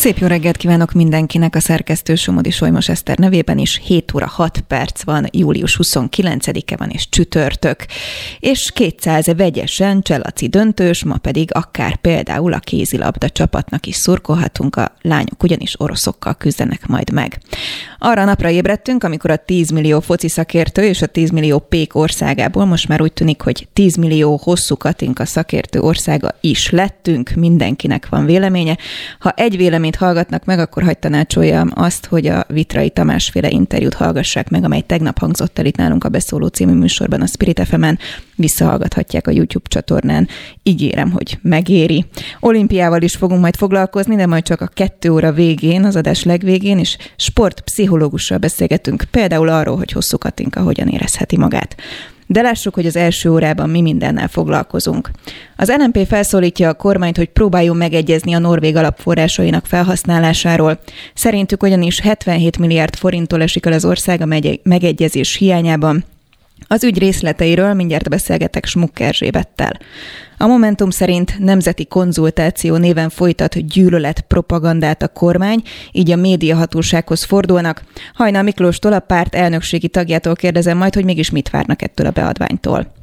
Szép jó reggelt kívánok mindenkinek a szerkesztő Somodi Solymos Eszter nevében is. 7 óra 6 perc van, július 29-e van és csütörtök. És 200 vegyesen cselaci döntős, ma pedig akár például a kézilabda csapatnak is szurkolhatunk, a lányok ugyanis oroszokkal küzdenek majd meg. Arra a napra ébredtünk, amikor a 10 millió foci szakértő és a 10 millió pék országából most már úgy tűnik, hogy 10 millió hosszú katinka szakértő országa is lettünk, mindenkinek van véleménye. Ha egy vélemény amit hallgatnak meg, akkor hagyd tanácsoljam azt, hogy a Vitrai Tamásféle interjút hallgassák meg, amely tegnap hangzott el itt nálunk a Beszóló című műsorban a Spirit fm visszahallgathatják a YouTube csatornán. Ígérem, hogy megéri. Olimpiával is fogunk majd foglalkozni, de majd csak a kettő óra végén, az adás legvégén, és sportpszichológussal beszélgetünk, például arról, hogy hosszú Katinka hogyan érezheti magát. De lássuk, hogy az első órában mi mindennel foglalkozunk. Az NMP felszólítja a kormányt, hogy próbáljon megegyezni a norvég alapforrásainak felhasználásáról. Szerintük ugyanis 77 milliárd forinttól esik el az ország a megegyezés hiányában, az ügy részleteiről mindjárt beszélgetek Smuk Erzsébettel. A Momentum szerint nemzeti konzultáció néven folytat gyűlölet propagandát a kormány, így a médiahatósághoz fordulnak. Hajnal Miklóstól a párt elnökségi tagjától kérdezem majd, hogy mégis mit várnak ettől a beadványtól.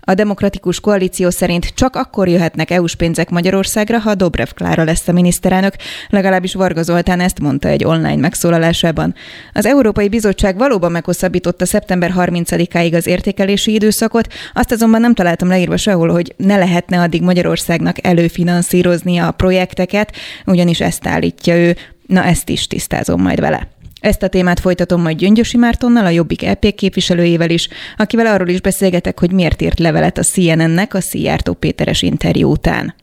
A demokratikus koalíció szerint csak akkor jöhetnek EU-s pénzek Magyarországra, ha Dobrev Klára lesz a miniszterelnök, legalábbis Varga Zoltán ezt mondta egy online megszólalásában. Az Európai Bizottság valóban meghosszabbította szeptember 30-áig az értékelési időszakot, azt azonban nem találtam leírva sehol, hogy ne lehetne addig Magyarországnak előfinanszírozni a projekteket, ugyanis ezt állítja ő. Na ezt is tisztázom majd vele. Ezt a témát folytatom majd Gyöngyösi Mártonnal, a Jobbik EP képviselőjével is, akivel arról is beszélgetek, hogy miért írt levelet a CNN-nek a Szijjártó Péteres interjú után.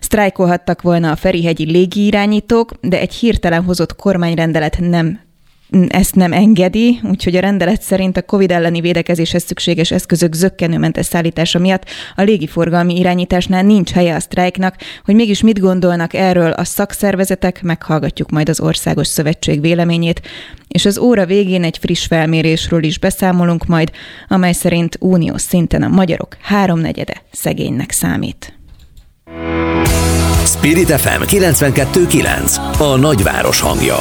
Sztrájkolhattak volna a Ferihegyi légiirányítók, de egy hirtelen hozott kormányrendelet nem ezt nem engedi, úgyhogy a rendelet szerint a COVID elleni védekezéshez szükséges eszközök zöggenőmentes szállítása miatt a légiforgalmi irányításnál nincs helye a sztrájknak, hogy mégis mit gondolnak erről a szakszervezetek, meghallgatjuk majd az Országos Szövetség véleményét, és az óra végén egy friss felmérésről is beszámolunk majd, amely szerint uniós szinten a magyarok háromnegyede szegénynek számít. Spirit FM 92.9 A nagyváros hangja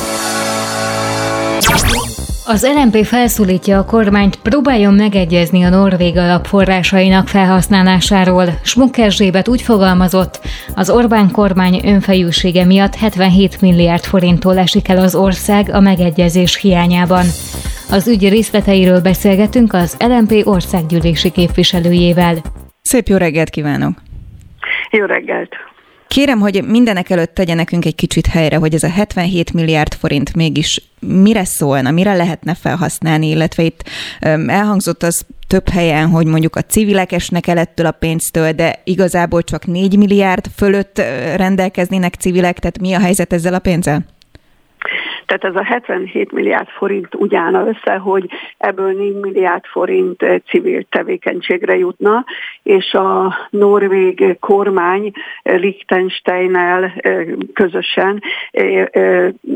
az LMP felszólítja a kormányt, próbáljon megegyezni a norvég alapforrásainak felhasználásáról. Smuk Erzsébet úgy fogalmazott, az Orbán kormány önfejűsége miatt 77 milliárd forinttól esik el az ország a megegyezés hiányában. Az ügy részleteiről beszélgetünk az LMP országgyűlési képviselőjével. Szép jó reggelt kívánok! Jó reggelt! Kérem, hogy mindenek előtt tegye nekünk egy kicsit helyre, hogy ez a 77 milliárd forint mégis mire szólna, mire lehetne felhasználni, illetve itt elhangzott az több helyen, hogy mondjuk a civilek esnek el ettől a pénztől, de igazából csak 4 milliárd fölött rendelkeznének civilek, tehát mi a helyzet ezzel a pénzzel? Tehát ez a 77 milliárd forint úgy állna össze, hogy ebből 4 milliárd forint civil tevékenységre jutna, és a norvég kormány Liechtensteinnel közösen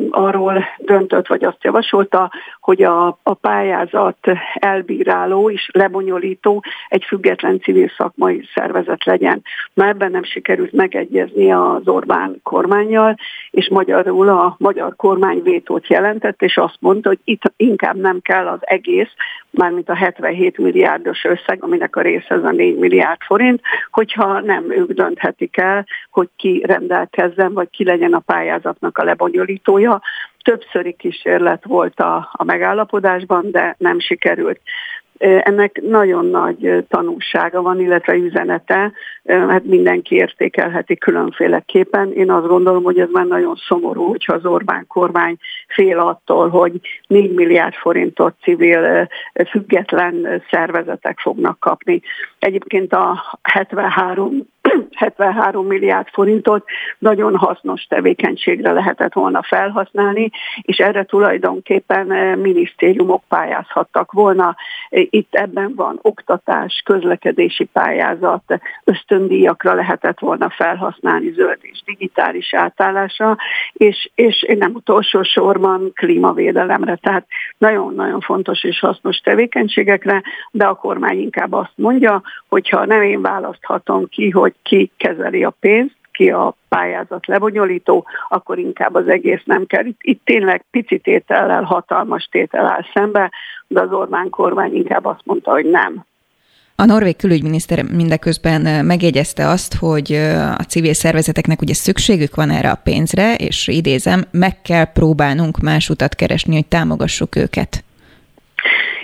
arról döntött, vagy azt javasolta, hogy a, a pályázat elbíráló és lebonyolító egy független civil szakmai szervezet legyen. Na ebben nem sikerült megegyezni az Orbán kormányjal, és magyarul a magyar kormány vétót jelentett, és azt mondta, hogy itt inkább nem kell az egész, mármint a 77 milliárdos összeg, aminek a része ez a 4 milliárd forint, hogyha nem ők dönthetik el, hogy ki rendelkezzen, vagy ki legyen a pályázatnak a lebonyolítója. Többszöri kísérlet volt a, a megállapodásban, de nem sikerült. Ennek nagyon nagy tanulsága van, illetve üzenete, hát mindenki értékelheti különféleképpen. Én azt gondolom, hogy ez már nagyon szomorú, hogyha az Orbán kormány fél attól, hogy 4 milliárd forintot civil független szervezetek fognak kapni. Egyébként a 73 73 milliárd forintot nagyon hasznos tevékenységre lehetett volna felhasználni, és erre tulajdonképpen minisztériumok pályázhattak volna. Itt ebben van oktatás, közlekedési pályázat, ösztöndíjakra lehetett volna felhasználni zöld és digitális átállásra, és, és nem utolsó sorban klímavédelemre. Tehát nagyon-nagyon fontos és hasznos tevékenységekre, de a kormány inkább azt mondja, hogyha nem én választhatom ki, hogy ki kezeli a pénzt, ki a pályázat lebonyolító, akkor inkább az egész nem kell. Itt, itt tényleg pici tétellel, hatalmas tétel áll szembe, de az Orbán kormány inkább azt mondta, hogy nem. A norvég külügyminiszter mindeközben megjegyezte azt, hogy a civil szervezeteknek ugye szükségük van erre a pénzre, és idézem, meg kell próbálnunk más utat keresni, hogy támogassuk őket.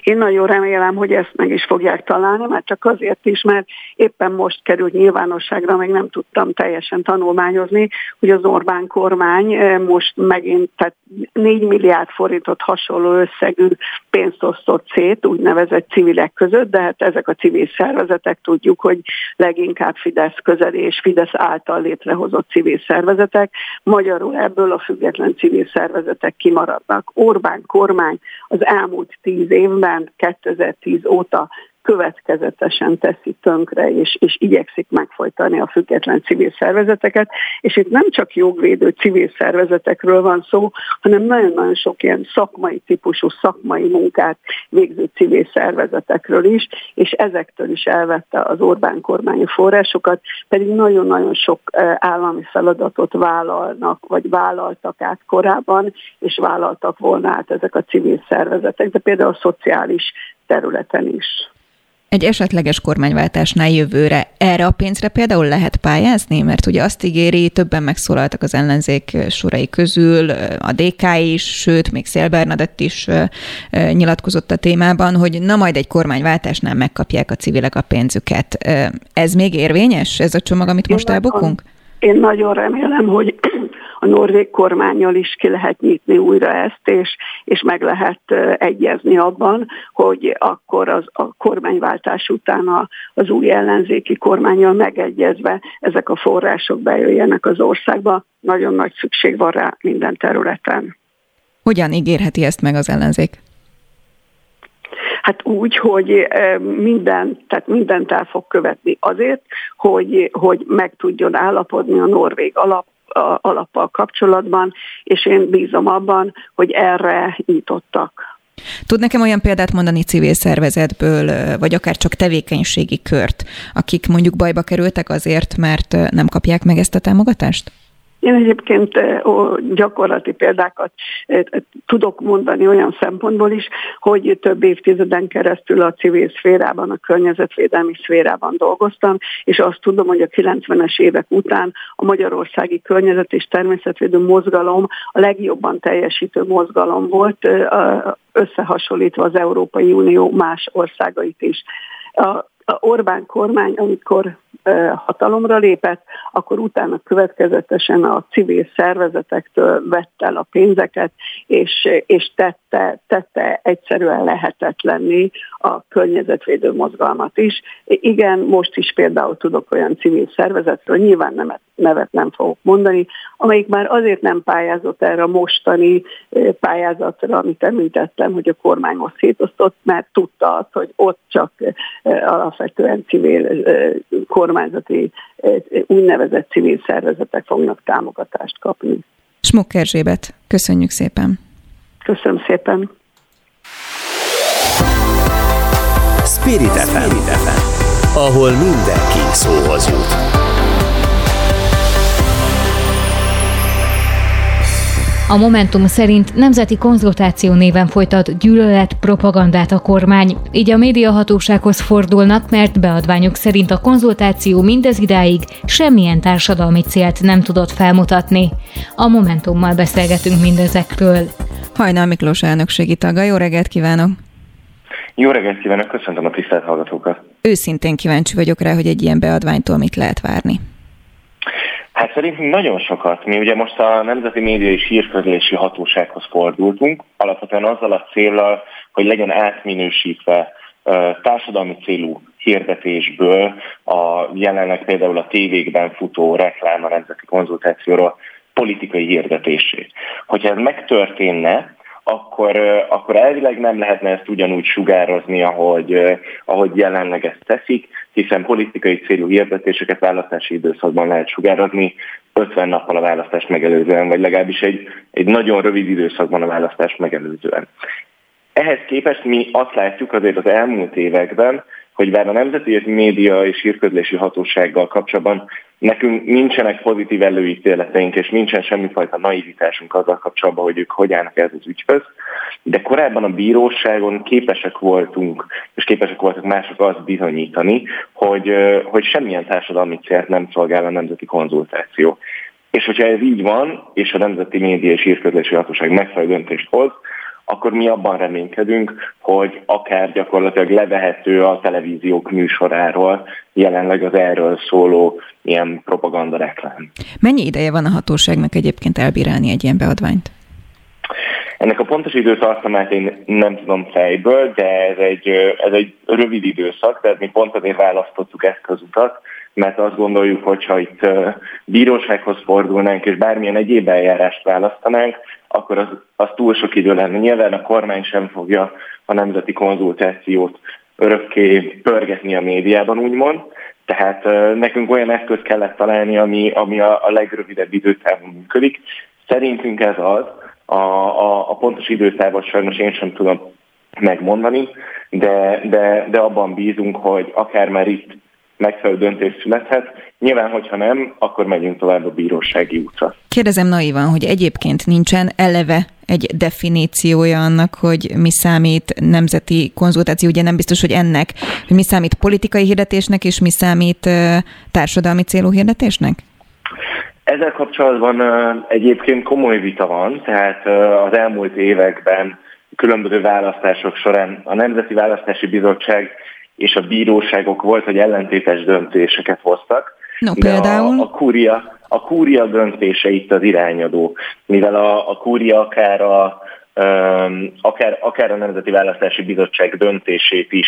Én nagyon remélem, hogy ezt meg is fogják találni, mert csak azért is, mert éppen most került nyilvánosságra, meg nem tudtam teljesen tanulmányozni, hogy az Orbán kormány eh, most megint tehát 4 milliárd forintot hasonló összegű pénzt osztott szét, úgynevezett civilek között, de hát ezek a civil szervezetek tudjuk, hogy leginkább Fidesz közeli és Fidesz által létrehozott civil szervezetek. Magyarul ebből a független civil szervezetek kimaradnak. Orbán kormány az elmúlt tíz évben évben 2010 óta következetesen teszi tönkre, és, és igyekszik megfojtani a független civil szervezeteket, és itt nem csak jogvédő civil szervezetekről van szó, hanem nagyon-nagyon sok ilyen szakmai típusú szakmai munkát végző civil szervezetekről is, és ezektől is elvette az Orbán kormányi forrásokat, pedig nagyon-nagyon sok állami feladatot vállalnak, vagy vállaltak át korábban, és vállaltak volna át ezek a civil szervezetek, de például a szociális területen is egy esetleges kormányváltásnál jövőre erre a pénzre például lehet pályázni? Mert ugye azt ígéri, többen megszólaltak az ellenzék sorai közül, a DK is, sőt, még Szél Bernadett is nyilatkozott a témában, hogy na majd egy kormányváltásnál megkapják a civilek a pénzüket. Ez még érvényes, ez a csomag, amit most elbukunk? Én nagyon remélem, hogy a norvég kormányjal is ki lehet nyitni újra ezt, és, és meg lehet egyezni abban, hogy akkor az, a kormányváltás után a, az új ellenzéki kormányjal megegyezve ezek a források bejöjjenek az országba. Nagyon nagy szükség van rá minden területen. Hogyan ígérheti ezt meg az ellenzék? Hát úgy, hogy minden, tehát mindent el fog követni azért, hogy, hogy meg tudjon állapodni a norvég alap alappal kapcsolatban, és én bízom abban, hogy erre nyitottak. Tud nekem olyan példát mondani civil szervezetből, vagy akár csak tevékenységi kört, akik mondjuk bajba kerültek azért, mert nem kapják meg ezt a támogatást? Én egyébként gyakorlati példákat tudok mondani olyan szempontból is, hogy több évtizeden keresztül a civil szférában, a környezetvédelmi szférában dolgoztam, és azt tudom, hogy a 90-es évek után a magyarországi környezet és természetvédő mozgalom a legjobban teljesítő mozgalom volt, összehasonlítva az Európai Unió más országait is. A Orbán kormány, amikor hatalomra lépett, akkor utána következetesen a civil szervezetektől vette el a pénzeket, és, és tette, tette egyszerűen lehetetlenni a környezetvédő mozgalmat is. Igen, most is például tudok olyan civil szervezetről, nyilván nevet, nevet nem fogok mondani, amelyik már azért nem pályázott erre a mostani pályázatra, amit említettem, hogy a kormány most szétosztott, mert tudta azt, hogy ott csak alapvetően civil kormányzati úgynevezett civil szervezetek fognak támogatást kapni. Smuk Erzsébet, köszönjük szépen! Köszönöm szépen! Spirit FM, ahol mindenki szóhoz jut. A Momentum szerint nemzeti konzultáció néven folytat gyűlölet propagandát a kormány, így a médiahatósághoz fordulnak, mert beadványok szerint a konzultáció mindez idáig semmilyen társadalmi célt nem tudott felmutatni. A Momentummal beszélgetünk mindezekről. Hajnal Miklós elnökségi taga, jó reggelt kívánok! Jó reggelt kívánok, köszöntöm a tisztelt hallgatókat! Őszintén kíváncsi vagyok rá, hogy egy ilyen beadványtól mit lehet várni. Hát szerintünk nagyon sokat. Mi ugye most a Nemzeti Média és Hírközlési Hatósághoz fordultunk, alapvetően azzal a célral, hogy legyen átminősítve társadalmi célú hirdetésből a jelenleg például a tévékben futó reklám a nemzeti konzultációról politikai hirdetésé. Hogyha ez megtörténne, akkor, akkor elvileg nem lehetne ezt ugyanúgy sugározni, ahogy, ahogy jelenleg ezt teszik, hiszen politikai célú hirdetéseket választási időszakban lehet sugározni, 50 nappal a választást megelőzően, vagy legalábbis egy, egy nagyon rövid időszakban a választást megelőzően. Ehhez képest mi azt látjuk azért az elmúlt években, hogy bár a Nemzeti Média és Hírközlési Hatósággal kapcsolatban nekünk nincsenek pozitív előítéleteink, és nincsen semmifajta naivitásunk azzal kapcsolatban, hogy ők hogy állnak ez az ügyhöz, de korábban a bíróságon képesek voltunk, és képesek voltak mások azt bizonyítani, hogy, hogy semmilyen társadalmi célt nem szolgál a nemzeti konzultáció. És hogyha ez így van, és a Nemzeti Média és Hírközlési Hatóság megfelelő döntést hoz, akkor mi abban reménykedünk, hogy akár gyakorlatilag levehető a televíziók műsoráról jelenleg az erről szóló ilyen propaganda reklám. Mennyi ideje van a hatóságnak egyébként elbírálni egy ilyen beadványt? Ennek a pontos időtartamát én nem tudom fejből, de ez egy, ez egy rövid időszak, tehát mi pont azért választottuk ezt az utat, mert azt gondoljuk, hogy ha itt bírósághoz fordulnánk, és bármilyen egyéb eljárást választanánk, akkor az, az túl sok idő lenne. Nyilván a kormány sem fogja a nemzeti konzultációt örökké pörgetni a médiában, úgymond. Tehát nekünk olyan eszköz kellett találni, ami, ami a, a legrövidebb időtávon működik. Szerintünk ez az, a, a, a pontos időtávot sajnos én sem tudom megmondani, de, de, de abban bízunk, hogy akár már itt megfelelő döntés születhet. Nyilván, hogyha nem, akkor megyünk tovább a bírósági útra. Kérdezem naivan, hogy egyébként nincsen eleve egy definíciója annak, hogy mi számít nemzeti konzultáció, ugye nem biztos, hogy ennek, hogy mi számít politikai hirdetésnek, és mi számít társadalmi célú hirdetésnek? Ezzel kapcsolatban egyébként komoly vita van, tehát az elmúlt években különböző választások során a Nemzeti Választási Bizottság és a bíróságok volt, hogy ellentétes döntéseket hoztak. No, például? A, a, kúria, a kúria döntése itt az irányadó, mivel a, a kúria akár a, um, akár, akár a Nemzeti Választási Bizottság döntését is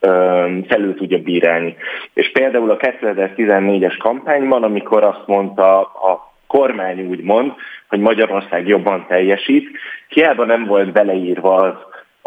um, felül tudja bírálni. És például a 2014-es kampányban, amikor azt mondta a kormány úgy mond, hogy Magyarország jobban teljesít, hiába nem volt beleírva az,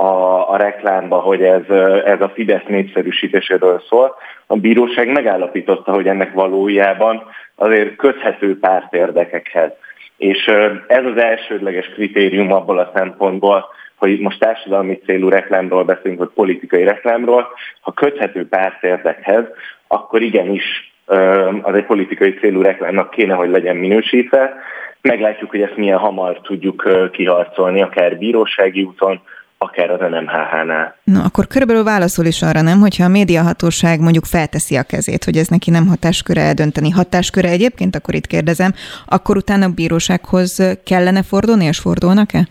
a, a reklámba, hogy ez, ez a Fidesz népszerűsítéséről szól. A bíróság megállapította, hogy ennek valójában azért köthető pártérdekekhez. És ez az elsődleges kritérium abból a szempontból, hogy most társadalmi célú reklámról beszélünk, vagy politikai reklámról, ha köthető pártérdekhez, akkor igenis az egy politikai célú reklámnak kéne, hogy legyen minősítve. Meglátjuk, hogy ezt milyen hamar tudjuk kiharcolni, akár bírósági úton, akár az NMHH-nál. No, akkor körülbelül válaszol is arra, nem, hogyha a médiahatóság mondjuk felteszi a kezét, hogy ez neki nem hatásköre eldönteni. Hatásköre egyébként, akkor itt kérdezem, akkor utána a bírósághoz kellene fordulni, és fordulnak-e?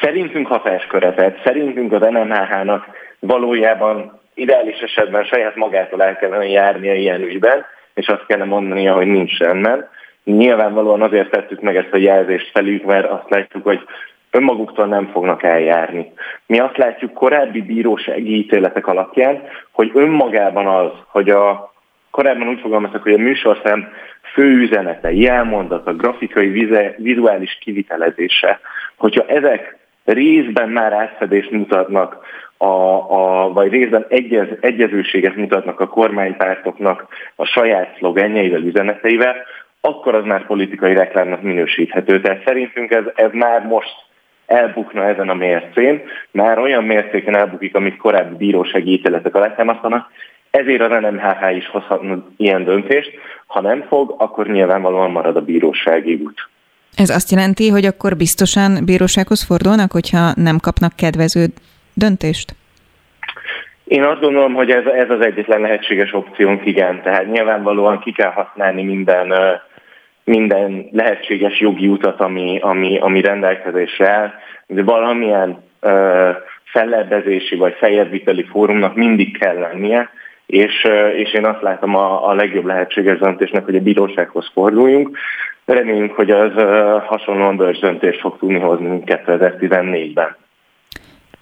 Szerintünk hatásköre, tehát szerintünk az NMHH-nak valójában ideális esetben saját magától el kellene járnia ilyen ügyben, és azt kellene mondania, hogy nincs rendben. Nyilvánvalóan azért tettük meg ezt a jelzést felük, mert azt látjuk, hogy önmaguktól nem fognak eljárni. Mi azt látjuk korábbi bírósági ítéletek alapján, hogy önmagában az, hogy a korábban úgy fogalmaztak, hogy a műsorszám fő üzenete, jelmondata, grafikai, vizuális kivitelezése, hogyha ezek részben már átfedést mutatnak, a, a, vagy részben egyez, egyezőséget mutatnak a kormánypártoknak a saját szlogenjeivel, üzeneteivel, akkor az már politikai reklámnak minősíthető. Tehát szerintünk ez, ez már most elbukna ezen a mércén, már olyan mércéken elbukik, amit korábbi bírósági ítéletek alátámasztanak, ezért az NMHH is hozhatna ilyen döntést. Ha nem fog, akkor nyilvánvalóan marad a bírósági út. Ez azt jelenti, hogy akkor biztosan bírósághoz fordulnak, hogyha nem kapnak kedvező döntést? Én azt gondolom, hogy ez, ez az egyetlen lehetséges opciónk, igen. Tehát nyilvánvalóan ki kell használni minden minden lehetséges jogi utat, ami, ami, ami rendelkezésre áll, de valamilyen ö, fellebbezési vagy feljebbviteli fórumnak mindig kell lennie, és, és én azt látom a, a legjobb lehetséges döntésnek, hogy a bírósághoz forduljunk. Reméljünk, hogy az hasonlóan bölcs döntést fog tudni hozni 2014-ben.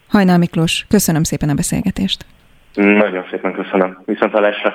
Hajnal Miklós, köszönöm szépen a beszélgetést. Nagyon szépen köszönöm. Viszont hallásra.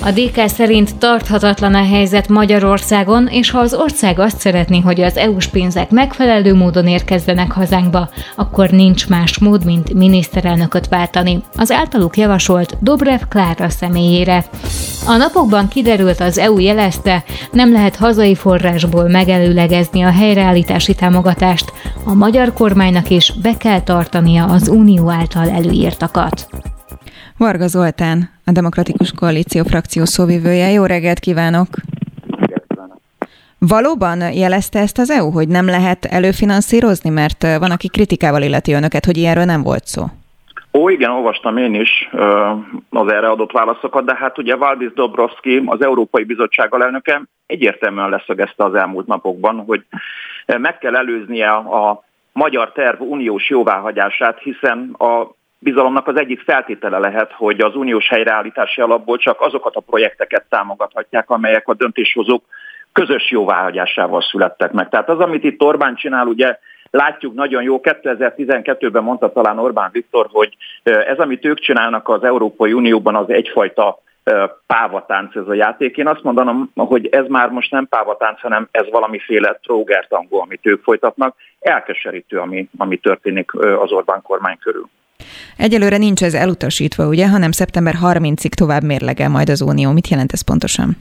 A DK szerint tarthatatlan a helyzet Magyarországon, és ha az ország azt szeretné, hogy az EU-s pénzek megfelelő módon érkezzenek hazánkba, akkor nincs más mód, mint miniszterelnököt váltani. Az általuk javasolt Dobrev Klára személyére. A napokban kiderült, az EU jelezte, nem lehet hazai forrásból megelőlegezni a helyreállítási támogatást, a magyar kormánynak is be kell tartania az unió által előírtakat. Varga Zoltán, a Demokratikus Koalíció frakció szóvivője. Jó reggelt kívánok! Valóban jelezte ezt az EU, hogy nem lehet előfinanszírozni, mert van, aki kritikával illeti önöket, hogy ilyenről nem volt szó? Ó, igen, olvastam én is az erre adott válaszokat, de hát ugye Valdis Dobrovski, az Európai Bizottság alelnöke egyértelműen leszögezte az elmúlt napokban, hogy meg kell előznie a magyar terv uniós jóváhagyását, hiszen a bizalomnak az egyik feltétele lehet, hogy az uniós helyreállítási alapból csak azokat a projekteket támogathatják, amelyek a döntéshozók közös jóváhagyásával születtek meg. Tehát az, amit itt Orbán csinál, ugye látjuk nagyon jó, 2012-ben mondta talán Orbán Viktor, hogy ez, amit ők csinálnak az Európai Unióban, az egyfajta pávatánc ez a játék. Én azt mondanom, hogy ez már most nem pávatánc, hanem ez valamiféle trógertangó, amit ők folytatnak. Elkeserítő, ami, ami történik az Orbán kormány körül. Egyelőre nincs ez elutasítva, ugye, hanem szeptember 30-ig tovább mérlegel majd az Unió. Mit jelent ez pontosan?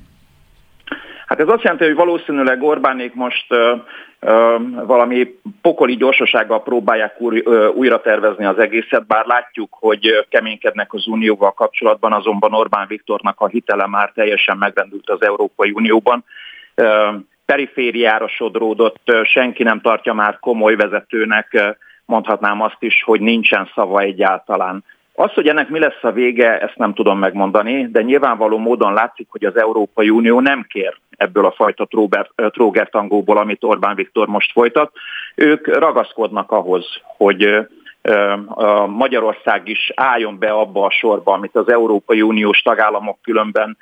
Hát ez azt jelenti, hogy valószínűleg Orbánék most ö, ö, valami pokoli gyorsasággal próbálják új, ö, újra tervezni az egészet, bár látjuk, hogy keménykednek az Unióval kapcsolatban, azonban Orbán Viktornak a hitele már teljesen megrendült az Európai Unióban. Ö, perifériára sodródott, senki nem tartja már komoly vezetőnek, mondhatnám azt is, hogy nincsen szava egyáltalán. Az, hogy ennek mi lesz a vége, ezt nem tudom megmondani, de nyilvánvaló módon látszik, hogy az Európai Unió nem kér ebből a fajta trógertangóból, amit Orbán Viktor most folytat. Ők ragaszkodnak ahhoz, hogy Magyarország is álljon be abba a sorba, amit az Európai Uniós tagállamok különben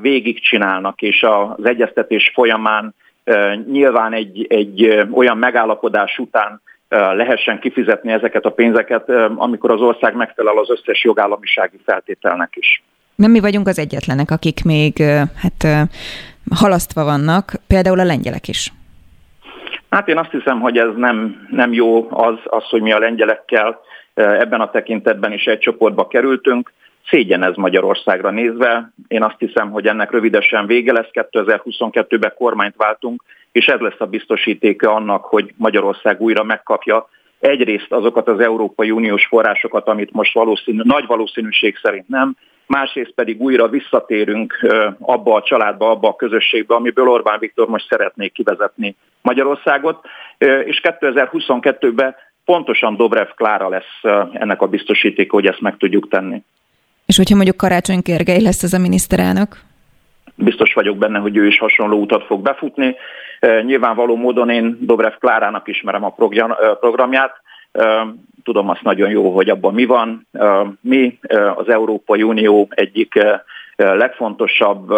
végigcsinálnak, és az egyeztetés folyamán nyilván egy, egy olyan megállapodás után lehessen kifizetni ezeket a pénzeket, amikor az ország megfelel az összes jogállamisági feltételnek is. Nem mi vagyunk az egyetlenek, akik még hát, halasztva vannak, például a lengyelek is. Hát én azt hiszem, hogy ez nem, nem jó az, az, hogy mi a lengyelekkel ebben a tekintetben is egy csoportba kerültünk. Szégyen ez Magyarországra nézve. Én azt hiszem, hogy ennek rövidesen vége lesz. 2022-ben kormányt váltunk, és ez lesz a biztosítéka annak, hogy Magyarország újra megkapja egyrészt azokat az Európai Uniós forrásokat, amit most valószínű, nagy valószínűség szerint nem, másrészt pedig újra visszatérünk abba a családba, abba a közösségbe, amiből Orbán Viktor most szeretné kivezetni Magyarországot, és 2022-ben pontosan Dobrev Klára lesz ennek a biztosítéka, hogy ezt meg tudjuk tenni. És hogyha mondjuk Karácsony Gergely lesz ez a miniszterelnök? Biztos vagyok benne, hogy ő is hasonló utat fog befutni. Nyilvánvaló módon én Dobrev Klárának ismerem a programját, tudom azt nagyon jó, hogy abban mi van. Mi az Európai Unió egyik legfontosabb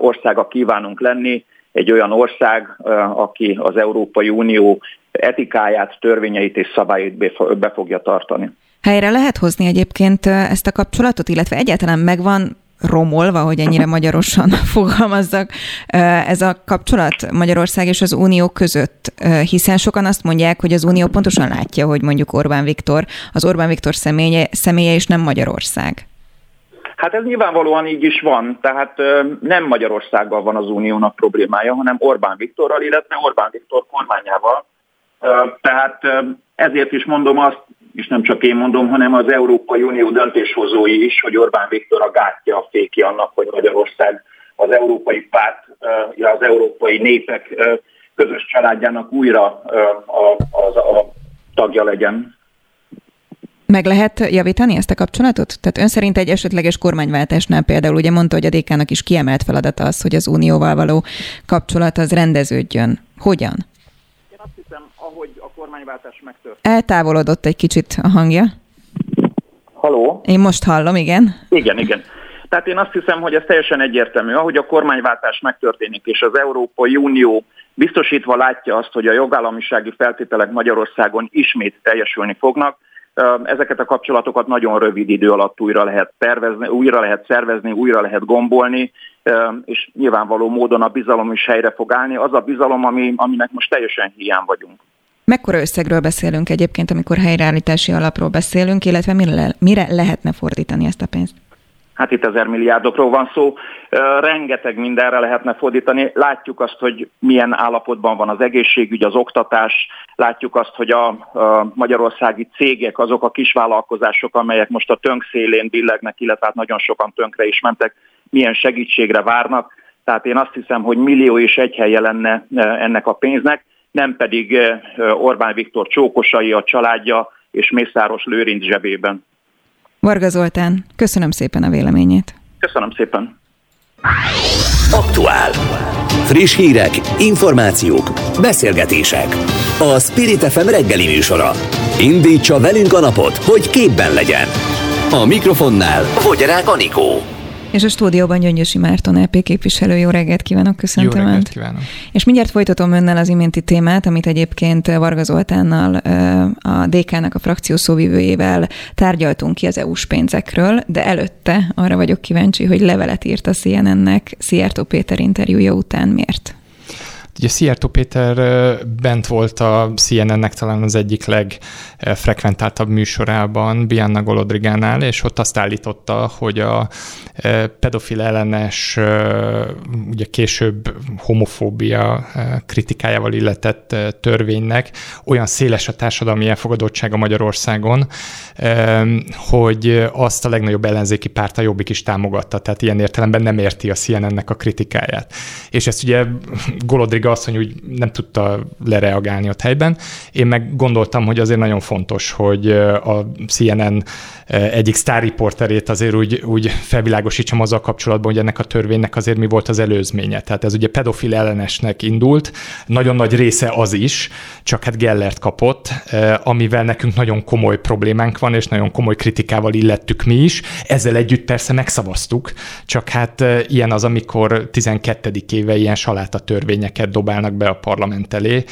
országa kívánunk lenni, egy olyan ország, aki az Európai Unió etikáját, törvényeit és szabályait be fogja tartani. Helyre lehet hozni egyébként ezt a kapcsolatot, illetve egyáltalán megvan romolva, hogy ennyire magyarosan fogalmazzak, ez a kapcsolat Magyarország és az Unió között, hiszen sokan azt mondják, hogy az Unió pontosan látja, hogy mondjuk Orbán Viktor, az Orbán Viktor személye, személye és nem Magyarország. Hát ez nyilvánvalóan így is van, tehát nem Magyarországgal van az uniónak problémája, hanem Orbán Viktorral, illetve Orbán Viktor kormányával. Tehát ezért is mondom azt, és nem csak én mondom, hanem az Európai Unió döntéshozói is, hogy Orbán Viktor a gátja, a féki annak, hogy Magyarország az európai párt, az európai népek közös családjának újra a, a, a tagja legyen. Meg lehet javítani ezt a kapcsolatot? Tehát ön szerint egy esetleges kormányváltásnál például ugye mondta, hogy a DK-nak is kiemelt feladata az, hogy az unióval való kapcsolat az rendeződjön. Hogyan? Kormányváltás megtörtént. Eltávolodott egy kicsit a hangja. Haló? Én most hallom, igen. Igen, igen. Tehát én azt hiszem, hogy ez teljesen egyértelmű. Ahogy a kormányváltás megtörténik, és az Európai Unió biztosítva látja azt, hogy a jogállamisági feltételek Magyarországon ismét teljesülni fognak, ezeket a kapcsolatokat nagyon rövid idő alatt újra lehet tervezni, újra lehet szervezni, újra lehet gombolni, és nyilvánvaló módon a bizalom is helyre fog állni. Az a bizalom, ami, aminek most teljesen hiány vagyunk. Mekkora összegről beszélünk egyébként, amikor helyreállítási alapról beszélünk, illetve mire, mire lehetne fordítani ezt a pénzt? Hát itt ezer milliárdokról van szó, rengeteg mindenre lehetne fordítani. Látjuk azt, hogy milyen állapotban van az egészségügy, az oktatás, látjuk azt, hogy a magyarországi cégek, azok a kisvállalkozások, amelyek most a tönk szélén billegnek, illetve hát nagyon sokan tönkre is mentek, milyen segítségre várnak. Tehát én azt hiszem, hogy millió és egy helye lenne ennek a pénznek, nem pedig Orbán Viktor csókosai, a családja és Mészáros Lőrinc zsebében. Varga Zoltán, köszönöm szépen a véleményét. Köszönöm szépen. Aktuál. Friss hírek, információk, beszélgetések. A Spirit FM reggeli műsora. Indítsa velünk a napot, hogy képben legyen. A mikrofonnál Fogyarák Anikó. És a stúdióban Gyöngyösi Márton LP képviselő. Jó reggelt kívánok, köszöntöm Jó reggelt kívánok. És mindjárt folytatom önnel az iménti témát, amit egyébként Varga Zoltánnal, a DK-nak a frakció szóvivőjével tárgyaltunk ki az EU-s pénzekről, de előtte arra vagyok kíváncsi, hogy levelet írt a CNN-nek Szijjártó Péter interjúja után. Miért? Ugye Szijjártó Péter bent volt a CNN-nek talán az egyik legfrekventáltabb műsorában, Bianna Golodrigánál, és ott azt állította, hogy a pedofil ellenes, ugye később homofóbia kritikájával illetett törvénynek olyan széles a társadalmi elfogadottsága Magyarországon, hogy azt a legnagyobb ellenzéki párt a Jobbik is támogatta, tehát ilyen értelemben nem érti a CNN-nek a kritikáját. És ezt ugye Golodriga asszony úgy nem tudta lereagálni ott helyben. Én meg gondoltam, hogy azért nagyon fontos, hogy a CNN egyik sztárriporterét azért úgy, úgy felvilágosítsam azzal kapcsolatban, hogy ennek a törvénynek azért mi volt az előzménye. Tehát ez ugye pedofil ellenesnek indult, nagyon nagy része az is, csak hát Gellert kapott, amivel nekünk nagyon komoly problémánk van, és nagyon komoly kritikával illettük mi is. Ezzel együtt persze megszavaztuk, csak hát ilyen az, amikor 12. éve ilyen saláta törvényeket dobálnak be a parlament elé,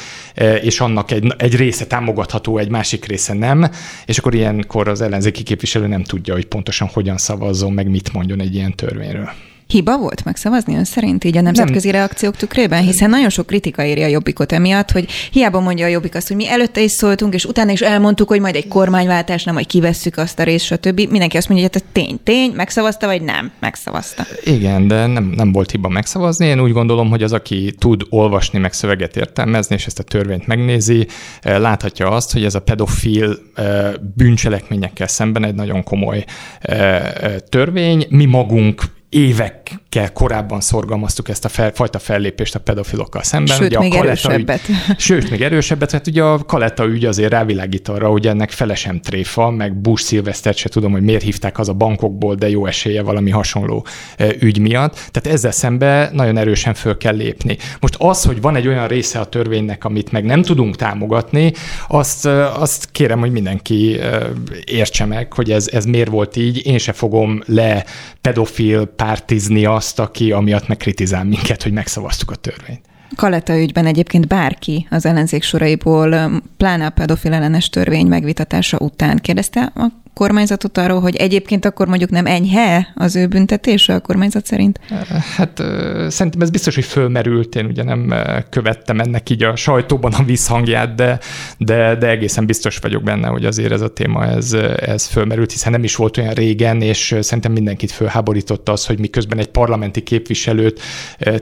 és annak egy, egy része támogatható, egy másik része nem, és akkor ilyenkor az ellenzéki képviselő nem tudja, hogy pontosan hogyan szavazzon, meg mit mondjon egy ilyen törvényről. Hiba volt megszavazni ön szerint így a nemzetközi nem. reakciók tükrében? Hiszen nagyon sok kritika éri a Jobbikot emiatt, hogy hiába mondja a Jobbik azt, hogy mi előtte is szóltunk, és utána is elmondtuk, hogy majd egy kormányváltás, nem, majd kivesszük azt a részt, stb. Mindenki azt mondja, hogy hát tény, tény, megszavazta, vagy nem, megszavazta. Igen, de nem, nem volt hiba megszavazni. Én úgy gondolom, hogy az, aki tud olvasni, meg szöveget értelmezni, és ezt a törvényt megnézi, eh, láthatja azt, hogy ez a pedofil eh, bűncselekményekkel szemben egy nagyon komoly eh, törvény. Mi magunk évekkel korábban szorgalmaztuk ezt a fel, fajta fellépést a pedofilokkal szemben. Sőt, ugye még a erősebbet. Ügy, sőt, még erősebbet, hát ugye a Kaletta ügy azért rávilágít arra, hogy ennek felesem tréfa, meg Bush Szilvesztert se tudom, hogy miért hívták az a bankokból, de jó esélye valami hasonló e, ügy miatt. Tehát ezzel szembe nagyon erősen föl kell lépni. Most az, hogy van egy olyan része a törvénynek, amit meg nem tudunk támogatni, azt, e, azt kérem, hogy mindenki e, értse meg, hogy ez, ez miért volt így. Én se fogom le pedofil pártizni azt, aki amiatt megkritizál minket, hogy megszavaztuk a törvényt. Kaleta ügyben egyébként bárki az ellenzék soraiból, pláne a pedofil ellenes törvény megvitatása után kérdezte a kormányzatot arról, hogy egyébként akkor mondjuk nem enyhe az ő büntetése a kormányzat szerint? Hát szerintem ez biztos, hogy fölmerült, én ugye nem követtem ennek így a sajtóban a visszhangját, de, de, de egészen biztos vagyok benne, hogy azért ez a téma ez, ez fölmerült, hiszen nem is volt olyan régen, és szerintem mindenkit fölháborította az, hogy miközben egy parlamenti képviselőt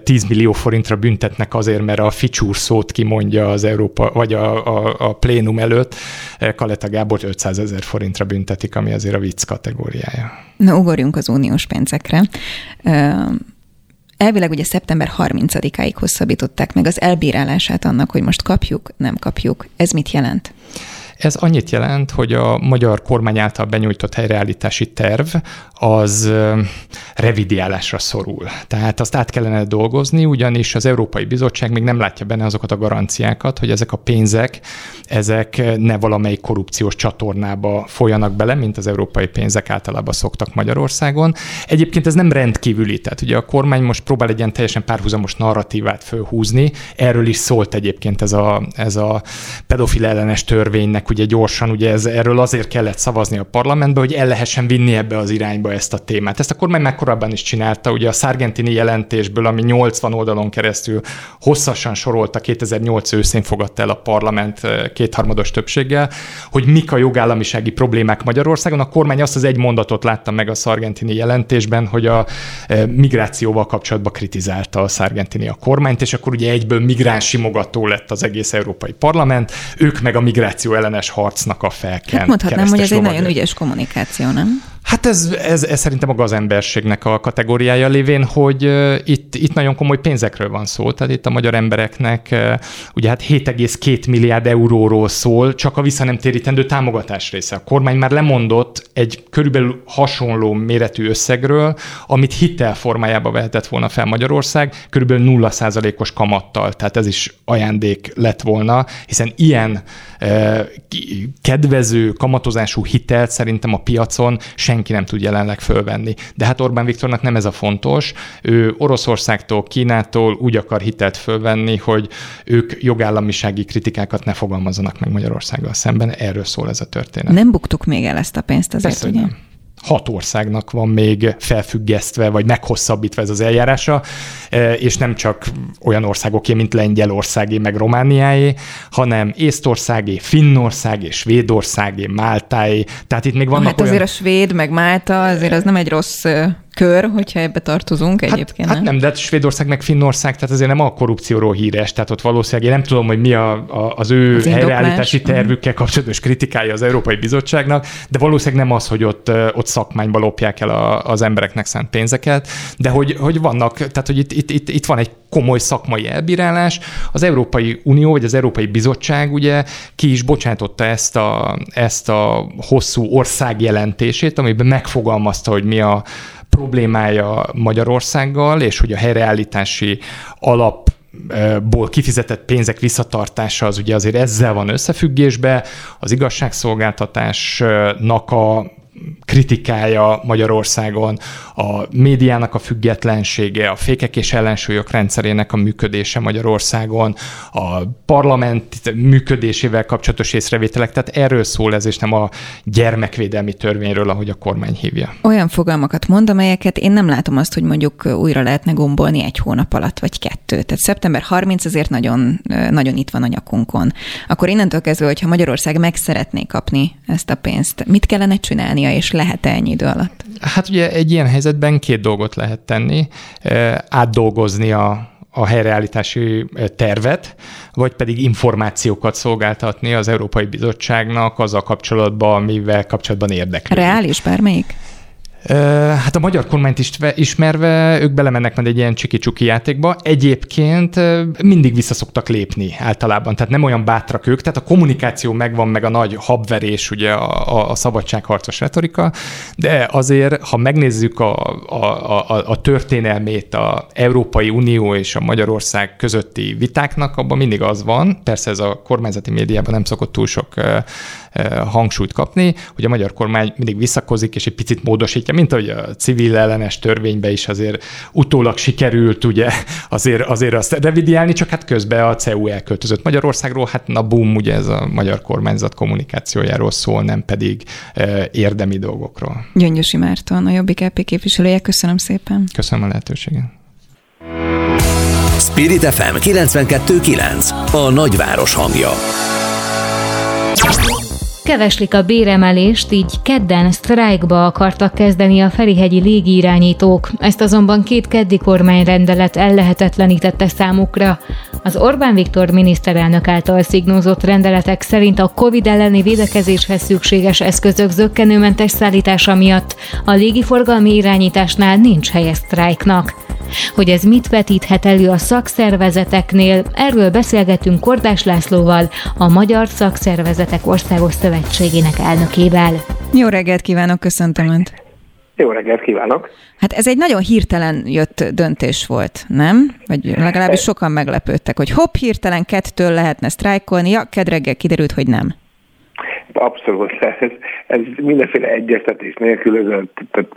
10 millió forintra büntetnek azért, mert a ficsúr szót kimondja az Európa, vagy a, a, a plénum előtt, Kaleta Gábor 500 ezer forintra büntetik másik, ami azért a vicc kategóriája. Na, ugorjunk az uniós pénzekre. Elvileg ugye szeptember 30-áig hosszabbították meg az elbírálását annak, hogy most kapjuk, nem kapjuk. Ez mit jelent? Ez annyit jelent, hogy a magyar kormány által benyújtott helyreállítási terv az revidiálásra szorul. Tehát azt át kellene dolgozni, ugyanis az Európai Bizottság még nem látja benne azokat a garanciákat, hogy ezek a pénzek, ezek ne valamelyik korrupciós csatornába folyanak bele, mint az európai pénzek általában szoktak Magyarországon. Egyébként ez nem rendkívüli, tehát ugye a kormány most próbál egy ilyen teljesen párhuzamos narratívát fölhúzni, erről is szólt egyébként ez a, ez a pedofil ellenes törvénynek, ugye gyorsan, ugye ez, erről azért kellett szavazni a parlamentbe, hogy el lehessen vinni ebbe az irányba ezt a témát. Ezt a kormány már korábban is csinálta, ugye a Sargentini jelentésből, ami 80 oldalon keresztül hosszasan sorolta, 2008 őszén fogadta el a parlament eh, kétharmados többséggel, hogy mik a jogállamisági problémák Magyarországon. A kormány azt az egy mondatot látta meg a Sargentini jelentésben, hogy a eh, migrációval kapcsolatban kritizálta a Sargentini a kormányt, és akkor ugye egyből migráns simogató lett az egész Európai Parlament, ők meg a migráció ellenes harcnak a felkent. Hát mondhatnám, hogy ez egy nagyon ügyes kommunikáció, nem? Hát ez, ez, ez szerintem a gazemberségnek a kategóriája lévén, hogy itt, itt nagyon komoly pénzekről van szó, tehát itt a magyar embereknek ugye hát 7,2 milliárd euróról szól, csak a visszanemtérítendő támogatás része. A kormány már lemondott egy körülbelül hasonló méretű összegről, amit hitel formájába vehetett volna fel Magyarország, körülbelül 0%-os kamattal, tehát ez is ajándék lett volna, hiszen ilyen kedvező kamatozású hitelt szerintem a piacon senki nem tud jelenleg fölvenni. De hát Orbán Viktornak nem ez a fontos. Ő Oroszországtól, Kínától úgy akar hitelt fölvenni, hogy ők jogállamisági kritikákat ne fogalmazzanak meg Magyarországgal szemben. Erről szól ez a történet. Nem buktuk még el ezt a pénzt azért, Persze, ugye? Nem hat országnak van még felfüggesztve, vagy meghosszabbítva ez az eljárása, e, és nem csak olyan országoké, mint Lengyelországé, meg Romániáé, hanem Észtországé, Finnországé, Svédországé, Máltáé. Tehát itt még vannak hát azért olyan... a svéd, meg Málta, azért az nem egy rossz kör, hogyha ebbe tartozunk hát, egyébként. Hát nem, nem de hát Svédország meg Finnország, tehát azért nem a korrupcióról híres, tehát ott valószínűleg én nem tudom, hogy mi a, a, az ő az helyreállítási mhm. tervükkel kapcsolatos kritikája az Európai Bizottságnak, de valószínűleg nem az, hogy ott, ott szakmányba lopják el a, az embereknek szánt pénzeket, de hogy, hogy vannak, tehát hogy itt, itt, itt, itt van egy komoly szakmai elbírálás. Az Európai Unió, vagy az Európai Bizottság ugye ki is bocsátotta ezt a, ezt a hosszú országjelentését, amiben megfogalmazta, hogy mi a, problémája Magyarországgal, és hogy a helyreállítási alap ból kifizetett pénzek visszatartása az ugye azért ezzel van összefüggésbe, az igazságszolgáltatásnak a kritikája Magyarországon, a médiának a függetlensége, a fékek és ellensúlyok rendszerének a működése Magyarországon, a parlament működésével kapcsolatos észrevételek, tehát erről szól ez, és nem a gyermekvédelmi törvényről, ahogy a kormány hívja. Olyan fogalmakat mond, amelyeket én nem látom azt, hogy mondjuk újra lehetne gombolni egy hónap alatt, vagy kettő. Tehát szeptember 30 azért nagyon, nagyon itt van a nyakunkon. Akkor innentől kezdve, hogyha Magyarország meg szeretné kapni ezt a pénzt, mit kellene csinálni csinálnia, és lehet-e ennyi idő alatt? Hát ugye egy ilyen helyzetben két dolgot lehet tenni. Átdolgozni a, a helyreállítási tervet, vagy pedig információkat szolgáltatni az Európai Bizottságnak azzal kapcsolatban, amivel kapcsolatban érdeklődik. Reális bármelyik? Hát a magyar kormányt is ismerve, ők belemennek majd egy ilyen csiki-csuki játékba. Egyébként mindig vissza lépni általában, tehát nem olyan bátrak ők, tehát a kommunikáció megvan, meg a nagy habverés, ugye a, a, a szabadságharcos retorika, de azért, ha megnézzük a, a, a, a történelmét a Európai Unió és a Magyarország közötti vitáknak, abban mindig az van, persze ez a kormányzati médiában nem szokott túl sok hangsúlyt kapni, hogy a magyar kormány mindig visszakozik, és egy picit módosítja, mint ahogy a civil ellenes törvénybe is azért utólag sikerült ugye azért, azért azt revidiálni, csak hát közben a CEU elköltözött Magyarországról, hát na bum, ugye ez a magyar kormányzat kommunikációjáról szól, nem pedig érdemi dolgokról. Gyöngyösi Márton, a Jobbik LP képviselője, köszönöm szépen. Köszönöm a lehetőséget. Spirit FM 92.9 A nagyváros hangja. Keveslik a béremelést, így kedden sztrájkba akartak kezdeni a Ferihegyi légirányítók. Ezt azonban két keddi kormányrendelet ellehetetlenítette számukra. Az Orbán Viktor miniszterelnök által szignózott rendeletek szerint a Covid elleni védekezéshez szükséges eszközök zöggenőmentes szállítása miatt a légiforgalmi irányításnál nincs helye sztrájknak. Hogy ez mit vetíthet elő a szakszervezeteknél, erről beszélgetünk Kordás Lászlóval, a Magyar Szakszervezetek Országos Szövetségének elnökével. Jó reggelt kívánok, köszöntöm Önt! Jó reggelt kívánok! Hát ez egy nagyon hirtelen jött döntés volt, nem? Vagy legalábbis sokan meglepődtek, hogy hopp, hirtelen kettől lehetne sztrájkolni, ja, kedreggel kiderült, hogy nem. Abszolút, ez, ez mindenféle egyeztetés nélkülözött, tehát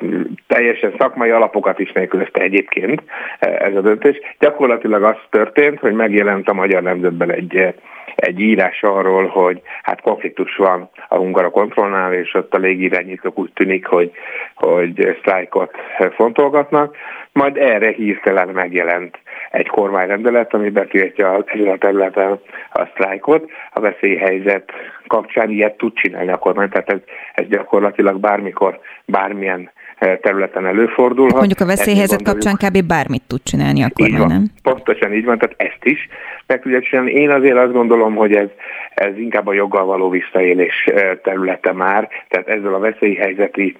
teljesen szakmai alapokat is nélkülözte egyébként ez a döntés. Gyakorlatilag az történt, hogy megjelent a Magyar Nemzetben egy egy írás arról, hogy hát konfliktus van a hungara kontrollnál, és ott a légirányítók úgy tűnik, hogy, hogy sztrájkot fontolgatnak. Majd erre hirtelen megjelent egy kormányrendelet, ami betiltja ezen a területen a sztrájkot. A veszélyhelyzet kapcsán ilyet tud csinálni a kormány, tehát ez, ez gyakorlatilag bármikor, bármilyen területen előfordulhat. Mondjuk a veszélyhelyzet kapcsán kb. bármit tud csinálni a kormány, nem? Pontosan így van, tehát ezt is meg tudja csinálni. Én azért azt gondolom, hogy ez, ez inkább a joggal való visszaélés területe már, tehát ezzel a veszélyhelyzeti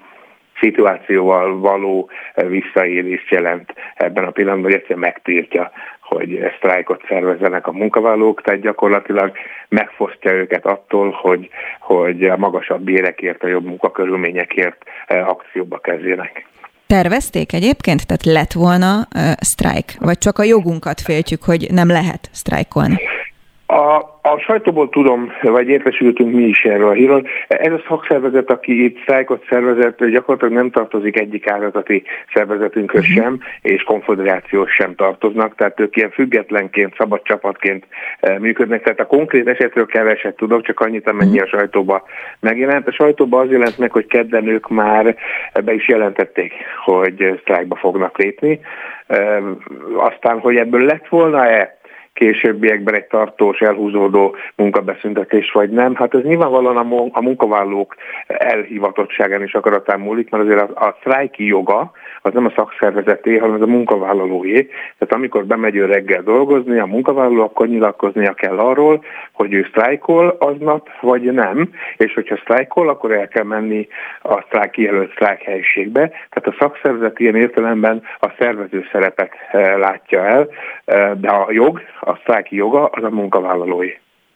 szituációval való visszaélést jelent ebben a pillanatban, hogy egyszerűen megtiltja, hogy sztrájkot szervezzenek a munkavállalók, tehát gyakorlatilag megfosztja őket attól, hogy, hogy a magasabb bérekért, a jobb munkakörülményekért eh, akcióba kezdjenek. Tervezték egyébként? Tehát lett volna uh, sztrájk? Vagy csak a jogunkat féltjük, hogy nem lehet sztrájkolni? A, a sajtóból tudom, vagy értesültünk mi is erről a hírról. Ez a szakszervezet, aki itt sztrájkot szervezett, gyakorlatilag nem tartozik egyik ágazati szervezetünkhöz uh-huh. sem, és konfederációs sem tartoznak, tehát ők ilyen függetlenként, szabad csapatként eh, működnek. Tehát a konkrét esetről keveset tudok, csak annyit, amennyi uh-huh. a sajtóba megjelent. A sajtóba az jelent meg, hogy kedden ők már be is jelentették, hogy sztrájkba fognak lépni. Aztán, hogy ebből lett volna-e későbbiekben egy tartós, elhúzódó munkabeszüntetés vagy nem. Hát ez nyilvánvalóan a munkavállalók elhivatottságán és akaratán múlik, mert azért a, a sztrájki joga az nem a szakszervezeté, hanem az a munkavállalóé. Tehát amikor bemegy ő reggel dolgozni, a munkavállaló akkor nyilatkoznia kell arról, hogy ő sztrájkol aznap, vagy nem, és hogyha sztrájkol, akkor el kell menni a sztrájk kijelölt sztrájk helyiségbe. Tehát a szakszervezet ilyen értelemben a szervező szerepet eh, látja el, eh, de a jog, a sztrájki joga az a munkavállalói.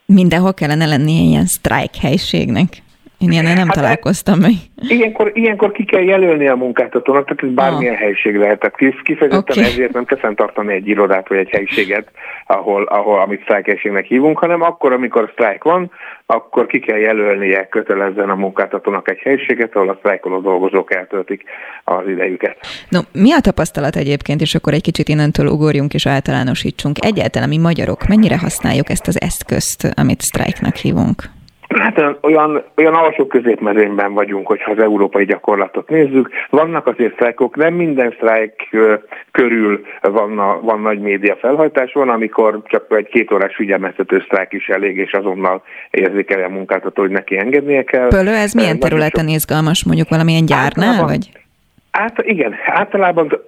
Mindenhol kellene lennie ilyen sztrájk helységnek. Én ilyen nem hát találkoztam meg. Ilyenkor, ilyenkor ki kell jelölni a munkáltatónak, tehát ez bármilyen ah. helység lehet. Tehát kifejezetten okay. ezért nem kell tartani egy irodát vagy egy helyiséget, ahol, ahol amit sztrájkhelységnek hívunk, hanem akkor, amikor sztrájk van, akkor ki kell jelölnie kötelezzen a munkáltatónak egy helyiséget, ahol a sztrájkoló dolgozók eltöltik az idejüket. No, mi a tapasztalat egyébként, és akkor egy kicsit innentől ugorjunk és általánosítsunk. Egyáltalán mi magyarok mennyire használjuk ezt az eszközt, amit sztrájknak hívunk? Hát olyan, olyan alsó középmezőnyben vagyunk, hogyha az európai gyakorlatot nézzük. Vannak azért sztrájkok, nem minden sztrájk körül van, a, van nagy média felhajtás, van, amikor csak egy két órás figyelmeztető sztrájk is elég, és azonnal érzékelje a munkáltató, hogy neki engednie kell. Pölő, ez milyen területen izgalmas, mondjuk valamilyen gyárnál, vagy? Hát igen, általában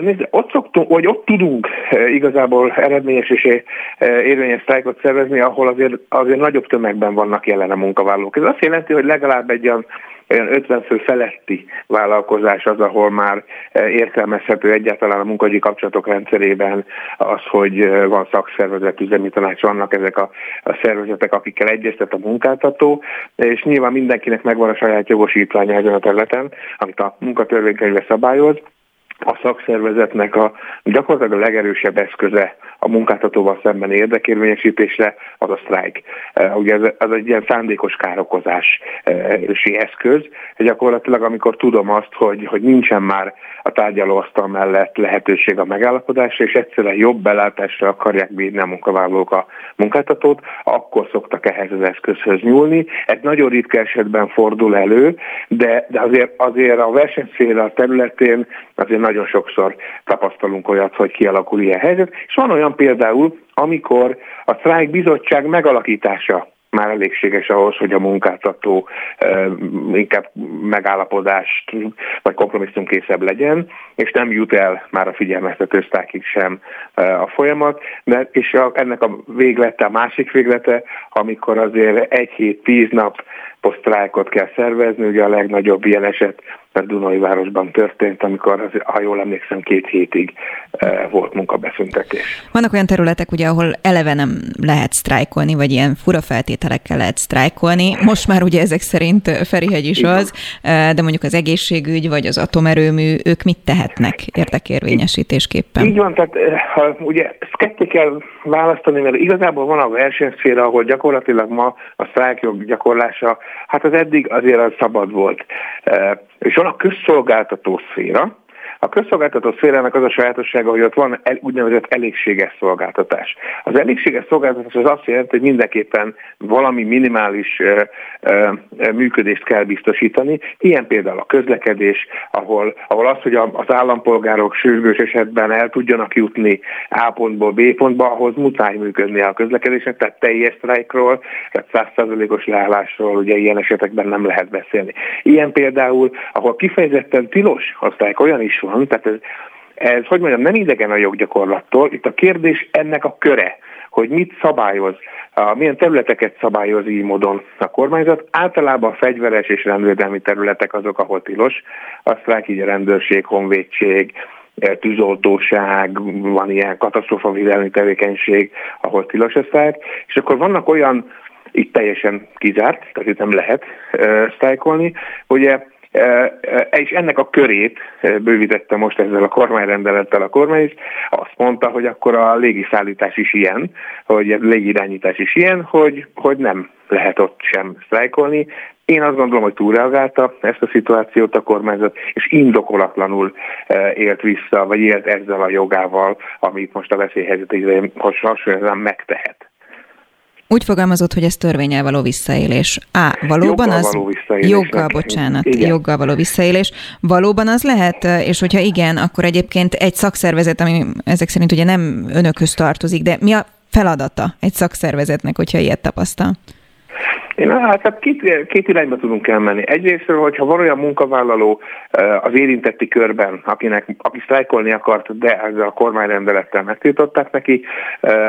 nézd, ott szoktunk, vagy ott tudunk igazából eredményes és érvényes sztrájkot szervezni, ahol azért, azért nagyobb tömegben vannak jelen a munkavállalók. Ez azt jelenti, hogy legalább egy olyan olyan 50 fő feletti vállalkozás az, ahol már eh, értelmezhető egyáltalán a munkahogyi kapcsolatok rendszerében az, hogy eh, van szakszervezet, üzemi tanács, vannak ezek a, a szervezetek, akikkel egyeztet a munkáltató, és nyilván mindenkinek megvan a saját jogosítványa ezen a területen, amit a munkatörvénykönyve szabályoz, a szakszervezetnek a gyakorlatilag a legerősebb eszköze a munkáltatóval szemben érdekérvényesítésre az a sztrájk. E, ugye ez, ez egy ilyen szándékos károkozási eszköz. Gyakorlatilag amikor tudom azt, hogy, hogy nincsen már a tárgyalóasztal mellett lehetőség a megállapodásra, és egyszerűen jobb belátásra akarják bírni a munkavállalók a munkáltatót, akkor szoktak ehhez az eszközhöz nyúlni. Ez nagyon ritka esetben fordul elő, de, de azért, azért a versenyszél területén azért nagyon sokszor tapasztalunk olyat, hogy kialakul ilyen helyzet, és van olyan például, amikor a sztrájk bizottság megalakítása már elégséges ahhoz, hogy a munkáltató inkább megállapodást vagy kompromisszumkészebb legyen, és nem jut el már a figyelmeztető sztákig sem a folyamat, de és a, ennek a véglete, a másik véglete, amikor azért egy hét, tíz nap posztrájkot kell szervezni. Ugye a legnagyobb ilyen eset a Dunai városban történt, amikor, az, ha jól emlékszem, két hétig e, volt munkabeszüntetés. Vannak olyan területek, ugye, ahol eleve nem lehet sztrájkolni, vagy ilyen fura feltételekkel lehet sztrájkolni. Most már ugye ezek szerint Ferihegy is Igen. az, e, de mondjuk az egészségügy, vagy az atomerőmű, ők mit tehetnek érdekérvényesítésképpen? Így van, tehát ha, ugye ezt ketté kell választani, mert igazából van a versenyszféra, ahol gyakorlatilag ma a sztrájkjog gyakorlása, hát az eddig azért az szabad volt. És van a közszolgáltató szféra, a közszolgáltató szférának az a sajátossága, hogy ott van el, úgynevezett elégséges szolgáltatás. Az elégséges szolgáltatás az azt jelenti, hogy mindenképpen valami minimális ö, ö, működést kell biztosítani. Ilyen például a közlekedés, ahol, ahol az, hogy az állampolgárok sürgős esetben el tudjanak jutni A pontból B pontba, ahhoz muszáj működni a közlekedésnek, tehát teljes sztrájkról, tehát százszázalékos leállásról ugye ilyen esetekben nem lehet beszélni. Ilyen például, ahol kifejezetten tilos a sztrájk, olyan is van, tehát ez, ez, hogy mondjam, nem idegen a joggyakorlattól. Itt a kérdés ennek a köre, hogy mit szabályoz, milyen területeket szabályoz így módon a kormányzat. Általában fegyveres és rendvédelmi területek azok, ahol tilos. Azt rák így a rendőrség, honvédség, eh, tűzoltóság, van ilyen katasztrófavédelmi tevékenység, ahol tilos a és akkor vannak olyan, itt teljesen kizárt, tehát itt nem lehet uh, sztrájkolni, ugye és ennek a körét bővítette most ezzel a kormányrendelettel a kormány is, azt mondta, hogy akkor a légiszállítás is ilyen, hogy a légirányítás is ilyen, hogy, hogy nem lehet ott sem sztrájkolni. Én azt gondolom, hogy túlreagálta ezt a szituációt a kormányzat, és indokolatlanul élt vissza, vagy élt ezzel a jogával, amit most a veszélyhelyzet hasonlóan megtehet. Úgy fogalmazott, hogy ez törvényel való visszaélés. Á, valóban joggal az... Való. Joggal, bocsánat, igen. joggal való visszaélés. Valóban az lehet, és hogyha igen, akkor egyébként egy szakszervezet, ami ezek szerint ugye nem önökhöz tartozik, de mi a feladata egy szakszervezetnek, hogyha ilyet tapasztal? Én hát, hát két, két irányba tudunk elmenni. Egyrészt, hogyha van olyan munkavállaló az érintetti körben, akinek, aki sztrájkolni akart, de ezzel a kormányrendelettel megtiltották neki,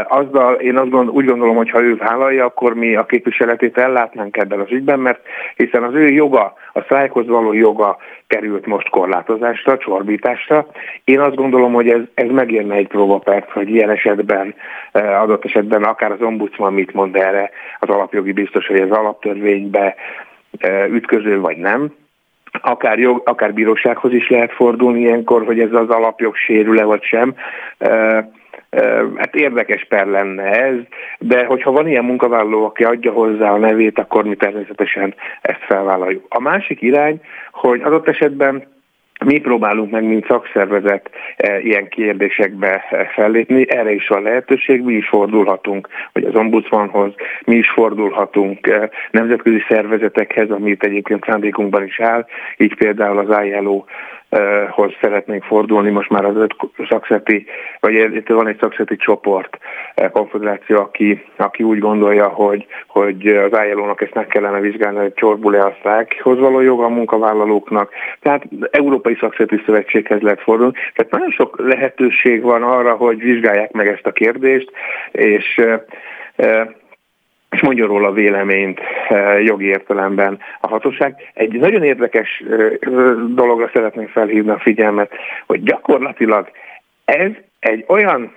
azzal én azt gond, úgy gondolom, hogy ha ő vállalja, akkor mi a képviseletét ellátnánk ebben az ügyben, mert hiszen az ő joga, a sztrájkhoz való joga került most korlátozásra, csorbításra. Én azt gondolom, hogy ez, ez megérne egy próbapert, hogy ilyen esetben, adott esetben akár az ombudsman mit mond erre, az alapjogi biztos, hogy ez alaptörvénybe ütköző vagy nem. Akár, jog, akár bírósághoz is lehet fordulni ilyenkor, hogy ez az alapjog sérül-e vagy sem. Hát érdekes per lenne ez, de hogyha van ilyen munkavállaló, aki adja hozzá a nevét, akkor mi természetesen ezt felvállaljuk. A másik irány, hogy adott esetben mi próbálunk meg, mint szakszervezet e, ilyen kérdésekbe e, fellépni, erre is van lehetőség, mi is fordulhatunk, vagy az ombudsmanhoz, mi is fordulhatunk e, nemzetközi szervezetekhez, amit egyébként szándékunkban is áll, így például az ILO hoz szeretnénk fordulni, most már az öt szakszeti, vagy itt van egy szakszeti csoport, konfederáció, aki, aki úgy gondolja, hogy, hogy az ilo ezt meg kellene vizsgálni, hogy csorbul-e a sztrájkhoz való joga a munkavállalóknak. Tehát Európai Szakszeti Szövetséghez lehet fordulni. Tehát nagyon sok lehetőség van arra, hogy vizsgálják meg ezt a kérdést, és és mondja róla véleményt eh, jogi értelemben a hatóság. Egy nagyon érdekes eh, dologra szeretném felhívni a figyelmet, hogy gyakorlatilag ez egy olyan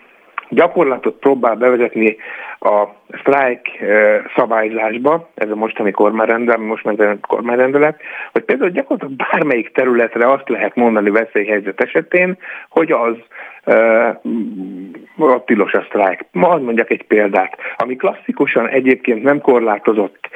gyakorlatot próbál bevezetni a sztrájk eh, szabályzásba, ez a mostani kormányrendelet, most már kormányrendelet, hogy például gyakorlatilag bármelyik területre azt lehet mondani veszélyhelyzet esetén, hogy az a tilos a sztrájk. Ma mondjak egy példát, ami klasszikusan egyébként nem korlátozott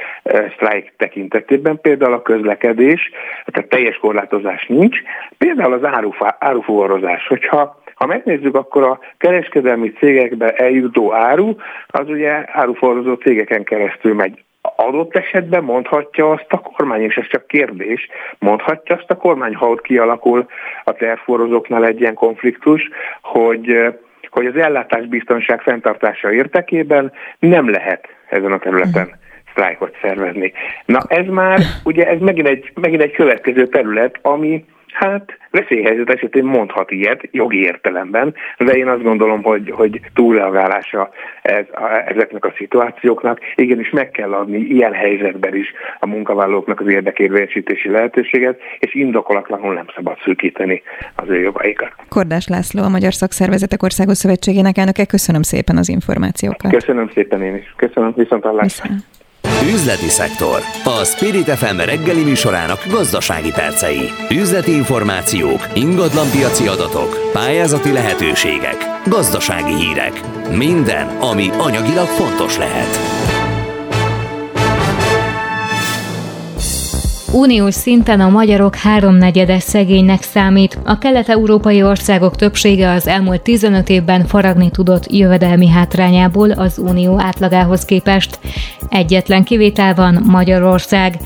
sztrájk tekintetében, például a közlekedés, tehát teljes korlátozás nincs, például az árufuvarozás. Hogyha ha megnézzük, akkor a kereskedelmi cégekbe eljutó áru, az ugye áruforrozó cégeken keresztül megy adott esetben mondhatja azt a kormány, és ez csak kérdés, mondhatja azt a kormány, ha ott kialakul a tervforozóknál egy ilyen konfliktus, hogy hogy az ellátásbiztonság fenntartása értekében nem lehet ezen a területen sztrájkot szervezni. Na ez már, ugye ez megint egy, megint egy következő terület, ami Hát veszélyhelyzet esetén mondhat ilyet, jogi értelemben, de én azt gondolom, hogy, hogy túlreagálása ez, a, ezeknek a szituációknak. Igenis meg kell adni ilyen helyzetben is a munkavállalóknak az érdekérvényesítési lehetőséget, és indokolatlanul nem szabad szűkíteni az ő jogaikat. Kordás László, a Magyar Szakszervezetek Országos Szövetségének elnöke, köszönöm szépen az információkat. Köszönöm szépen én is. Köszönöm, viszont hallásra. Üzleti szektor. A Spirit FM reggeli műsorának gazdasági percei. Üzleti információk, ingatlanpiaci adatok, pályázati lehetőségek, gazdasági hírek. Minden, ami anyagilag fontos lehet. Uniós szinten a magyarok háromnegyede szegénynek számít. A kelet-európai országok többsége az elmúlt 15 évben faragni tudott jövedelmi hátrányából az unió átlagához képest. Egyetlen kivétel van Magyarország.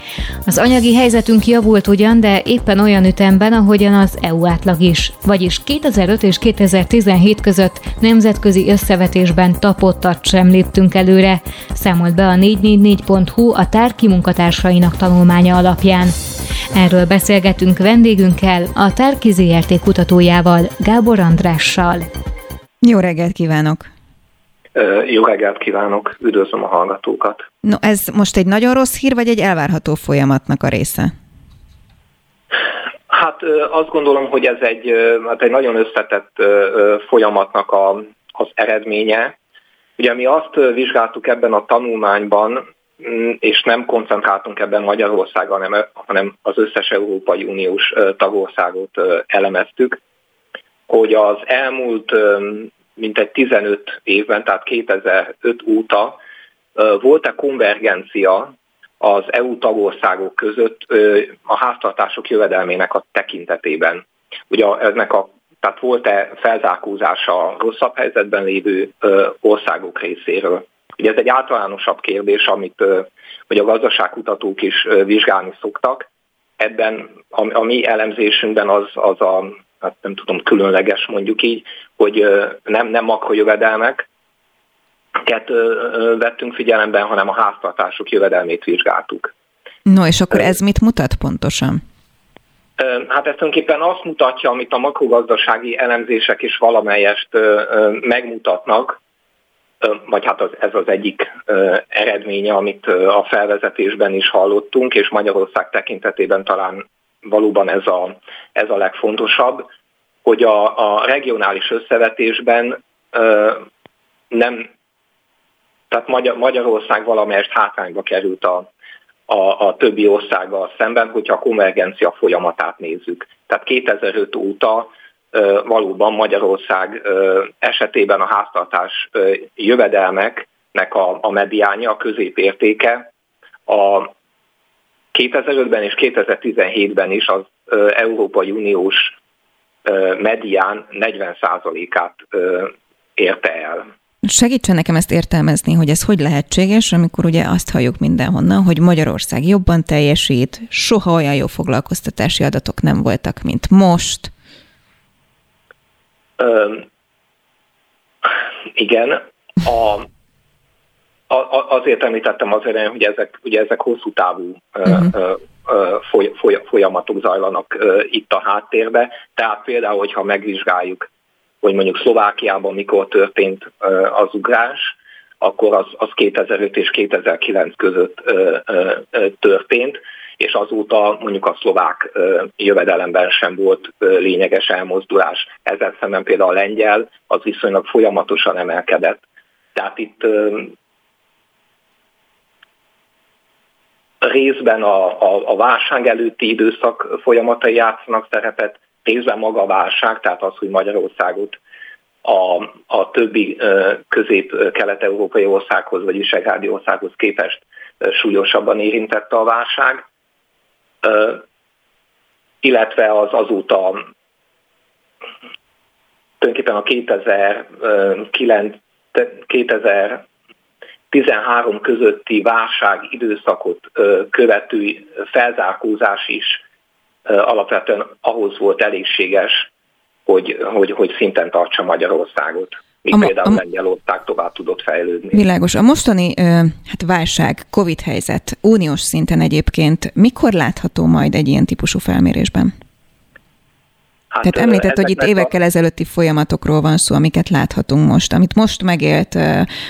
Az anyagi helyzetünk javult ugyan, de éppen olyan ütemben, ahogyan az EU átlag is. Vagyis 2005 és 2017 között nemzetközi összevetésben tapottat sem léptünk előre, számolt be a 444.hu a tárki munkatársainak tanulmánya alapján alapján. Erről beszélgetünk vendégünkkel, a Tárki ZRT kutatójával, Gábor Andrással. Jó reggelt kívánok! Jó reggelt kívánok, üdvözlöm a hallgatókat. No, ez most egy nagyon rossz hír, vagy egy elvárható folyamatnak a része? Hát azt gondolom, hogy ez egy, hát egy nagyon összetett folyamatnak a, az eredménye. Ugye mi azt vizsgáltuk ebben a tanulmányban, és nem koncentráltunk ebben Magyarországra, hanem, hanem az összes Európai Uniós tagországot elemeztük, hogy az elmúlt mintegy 15 évben, tehát 2005 óta volt-e konvergencia az EU tagországok között a háztartások jövedelmének a tekintetében. Ugye ennek a, tehát volt-e felzárkózása a rosszabb helyzetben lévő országok részéről. Ugye ez egy általánosabb kérdés, amit hogy a gazdaságkutatók is vizsgálni szoktak. Ebben a, a mi elemzésünkben az, az a, hát nem tudom, különleges mondjuk így, hogy nem, nem makrojövedelmek, vettünk figyelemben, hanem a háztartások jövedelmét vizsgáltuk. No, és akkor ez mit mutat pontosan? Hát ez tulajdonképpen azt mutatja, amit a makrogazdasági elemzések is valamelyest megmutatnak, vagy hát az, ez az egyik eredménye, amit a felvezetésben is hallottunk, és Magyarország tekintetében talán valóban ez a, ez a legfontosabb, hogy a, a regionális összevetésben nem, tehát Magyar, Magyarország valamelyest hátrányba került a, a, a többi országgal szemben, hogyha a konvergencia folyamatát nézzük. Tehát 2005 óta valóban Magyarország esetében a háztartás jövedelmeknek a, a mediánya, a középértéke a 2005-ben és 2017-ben is az Európai Uniós medián 40%-át érte el. Segítsen nekem ezt értelmezni, hogy ez hogy lehetséges, amikor ugye azt halljuk mindenhonnan, hogy Magyarország jobban teljesít, soha olyan jó foglalkoztatási adatok nem voltak, mint most, igen, a, a, azért említettem az elején, hogy ezek, ugye ezek hosszú távú uh-huh. foly, foly, folyamatok zajlanak itt a háttérbe. Tehát például, hogyha megvizsgáljuk, hogy mondjuk Szlovákiában mikor történt az ugrás, akkor az, az 2005 és 2009 között történt és azóta mondjuk a szlovák jövedelemben sem volt lényeges elmozdulás. Ezzel szemben például a lengyel az viszonylag folyamatosan emelkedett. Tehát itt részben a, a, a válság előtti időszak folyamatai játszanak szerepet, részben maga a válság, tehát az, hogy Magyarországot a, a többi közép-kelet-európai országhoz, vagy visegrádi országhoz képest súlyosabban érintette a válság, illetve az azóta tulajdonképpen a 2009, 2013 közötti válság időszakot követő felzárkózás is alapvetően ahhoz volt elégséges, hogy, hogy, hogy szinten tartsa Magyarországot míg a, például a, Lengyelország tovább tudott fejlődni. Világos. A mostani hát válság, Covid helyzet uniós szinten egyébként mikor látható majd egy ilyen típusú felmérésben? Hát, Tehát említett, hogy itt évekkel a... ezelőtti folyamatokról van szó, amiket láthatunk most, amit most megélt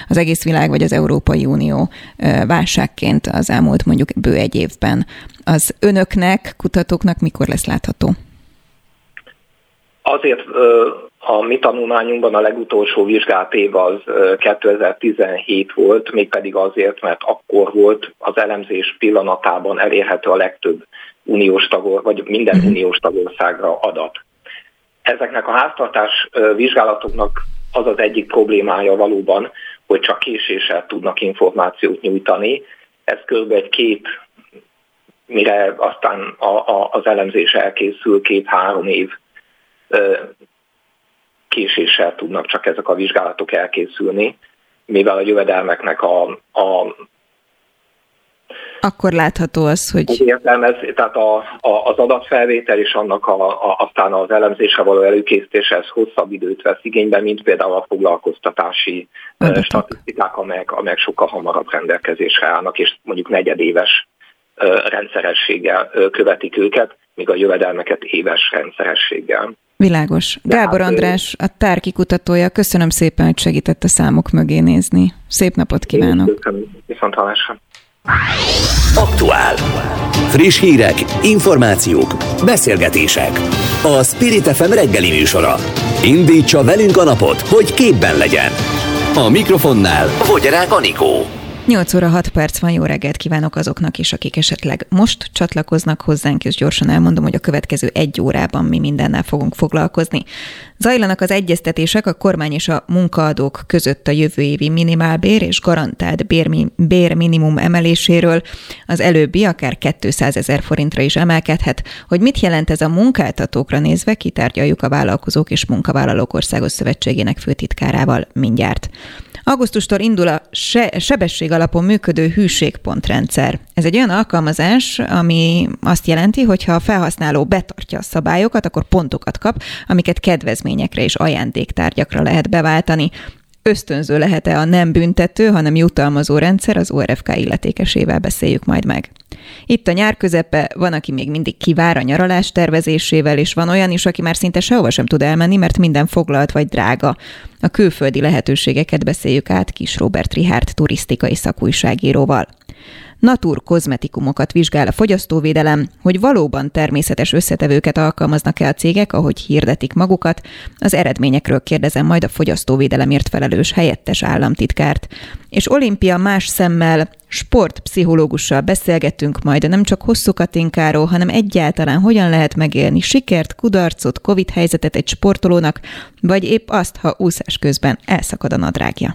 az egész világ vagy az Európai Unió válságként az elmúlt mondjuk bő egy évben. Az önöknek, kutatóknak mikor lesz látható? Azért a mi tanulmányunkban a legutolsó vizsgált év az 2017 volt, mégpedig azért, mert akkor volt az elemzés pillanatában elérhető a legtöbb uniós tagor, vagy minden uh-huh. uniós tagországra adat. Ezeknek a háztartás vizsgálatoknak az az egyik problémája valóban, hogy csak késéssel tudnak információt nyújtani. Ez kb. egy két, mire aztán a, a, az elemzés elkészül, két-három év késéssel tudnak csak ezek a vizsgálatok elkészülni, mivel a jövedelmeknek a, a akkor látható az, hogy... Értelmez, tehát a, a, az adatfelvétel és annak a, a, aztán az elemzése való előkészítése ez hosszabb időt vesz igénybe, mint például a foglalkoztatási Adatok. statisztikák, amelyek, amelyek sokkal hamarabb rendelkezésre állnak, és mondjuk negyedéves rendszerességgel követik őket, míg a jövedelmeket éves rendszerességgel. Világos. Gábor hát, András, a tárki kutatója, köszönöm szépen, hogy segített a számok mögé nézni. Szép napot kívánok! Köszönöm, viszont hallásra! Aktuál. Friss hírek, információk, beszélgetések. A Spirit FM reggeli műsora. Indítsa velünk a napot, hogy képben legyen. A mikrofonnál Fogyarák Anikó. 8 óra 6 perc van, jó reggelt kívánok azoknak is, akik esetleg most csatlakoznak hozzánk, és gyorsan elmondom, hogy a következő egy órában mi mindennel fogunk foglalkozni. Zajlanak az egyeztetések a kormány és a munkaadók között a jövő évi minimálbér és garantált bér minimum emeléséről. Az előbbi akár 200 ezer forintra is emelkedhet. Hogy mit jelent ez a munkáltatókra nézve, kitárgyaljuk a Vállalkozók és Munkavállalók Országos Szövetségének főtitkárával mindjárt. Augusztustól indul a se- sebesség alapon működő hűségpontrendszer. Ez egy olyan alkalmazás, ami azt jelenti, hogy ha a felhasználó betartja a szabályokat, akkor pontokat kap, amiket kedvezményekre és ajándéktárgyakra lehet beváltani ösztönző lehet-e a nem büntető, hanem jutalmazó rendszer, az ORFK illetékesével beszéljük majd meg. Itt a nyár közepe, van, aki még mindig kivár a nyaralás tervezésével, és van olyan is, aki már szinte sehova sem tud elmenni, mert minden foglalt vagy drága. A külföldi lehetőségeket beszéljük át Kis Robert Rihárd turisztikai szakújságíróval. Natur kozmetikumokat vizsgál a fogyasztóvédelem, hogy valóban természetes összetevőket alkalmaznak-e a cégek, ahogy hirdetik magukat. Az eredményekről kérdezem majd a fogyasztóvédelemért felelős helyettes államtitkárt. És olimpia más szemmel sportpszichológussal beszélgettünk majd nem csak hosszú katinkáról, hanem egyáltalán hogyan lehet megélni sikert, kudarcot, covid helyzetet egy sportolónak, vagy épp azt, ha úszás közben elszakad a nadrágja.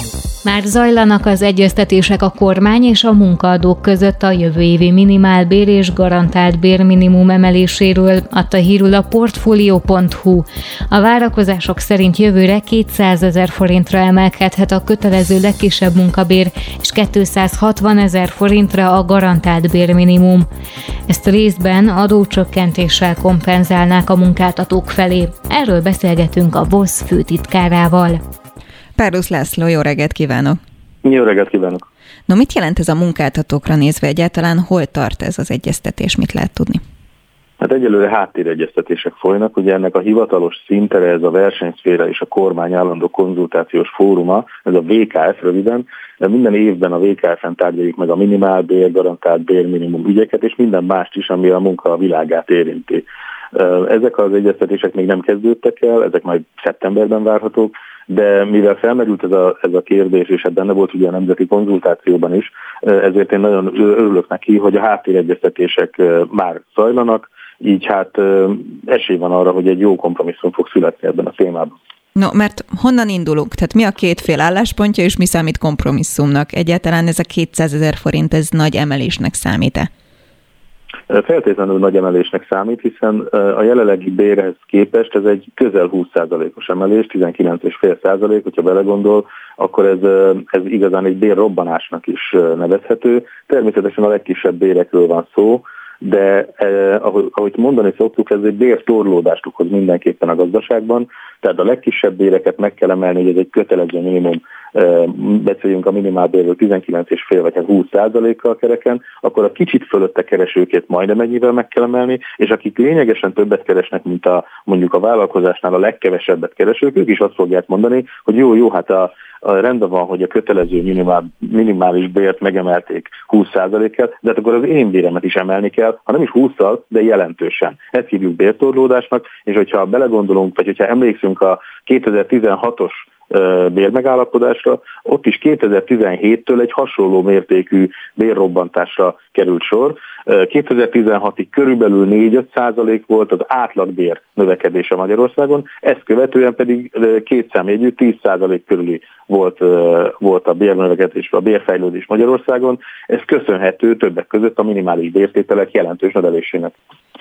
Már zajlanak az egyeztetések a kormány és a munkaadók között a jövő évi minimálbér és garantált bérminimum emeléséről, adta hírul a Portfolio.hu. A várakozások szerint jövőre 200 ezer forintra emelkedhet a kötelező legkisebb munkabér, és 260 ezer forintra a garantált bérminimum. Ezt részben adócsökkentéssel kompenzálnák a munkáltatók felé. Erről beszélgetünk a VOSZ főtitkárával. Párdusz László, jó reggelt kívánok! Jó reggelt kívánok! No, mit jelent ez a munkáltatókra nézve egyáltalán? Hol tart ez az egyeztetés? Mit lehet tudni? Hát egyelőre háttéregyeztetések folynak, ugye ennek a hivatalos szintere ez a versenyszféra és a kormány állandó konzultációs fóruma, ez a VKF röviden, de minden évben a VKF-en tárgyaljuk meg a minimálbér, garantált bérminimum ügyeket, és minden mást is, ami a munka világát érinti. Ezek az egyeztetések még nem kezdődtek el, ezek majd szeptemberben várhatók, de mivel felmerült ez a, ez a kérdés, és ebben benne volt ugye a nemzeti konzultációban is, ezért én nagyon örülök neki, hogy a háttéregyeztetések már zajlanak, így hát esély van arra, hogy egy jó kompromisszum fog születni ebben a témában. No, mert honnan indulunk? Tehát mi a két fél álláspontja, és mi számít kompromisszumnak? Egyáltalán ez a 200 ezer forint, ez nagy emelésnek számít-e? Feltétlenül nagy emelésnek számít, hiszen a jelenlegi bérhez képest ez egy közel 20%-os emelés, 19,5%, hogyha belegondol, akkor ez, ez igazán egy bérrobbanásnak is nevezhető. Természetesen a legkisebb bérekről van szó, de eh, ahogy, ahogy mondani szoktuk, ez egy bértorlódást okoz mindenképpen a gazdaságban, tehát a legkisebb béreket meg kell emelni, hogy ez egy kötelező minimum beszéljünk a minimálbérről 19,5 vagy 20 hát százalékkal kereken, akkor a kicsit fölötte keresőket majdnem ennyivel meg kell emelni, és akik lényegesen többet keresnek, mint a mondjuk a vállalkozásnál a legkevesebbet keresők, ők is azt fogják mondani, hogy jó, jó, hát a, a rendben van, hogy a kötelező minimál, minimális bért megemelték 20%-kal, de hát akkor az én béremet is emelni kell, ha nem is 20-szal, de jelentősen. Ezt hívjuk bértorlódásnak, és hogyha belegondolunk, vagy hogyha emlékszünk a 2016-os bérmegállapodásra, ott is 2017-től egy hasonló mértékű bérrobbantásra került sor. 2016-ig körülbelül 4-5 százalék volt az átlagbér növekedése Magyarországon, ezt követően pedig két számjegyű 10 százalék körüli volt, volt a bérnövekedés, a bérfejlődés Magyarországon. Ez köszönhető többek között a minimális bértételek jelentős növelésének.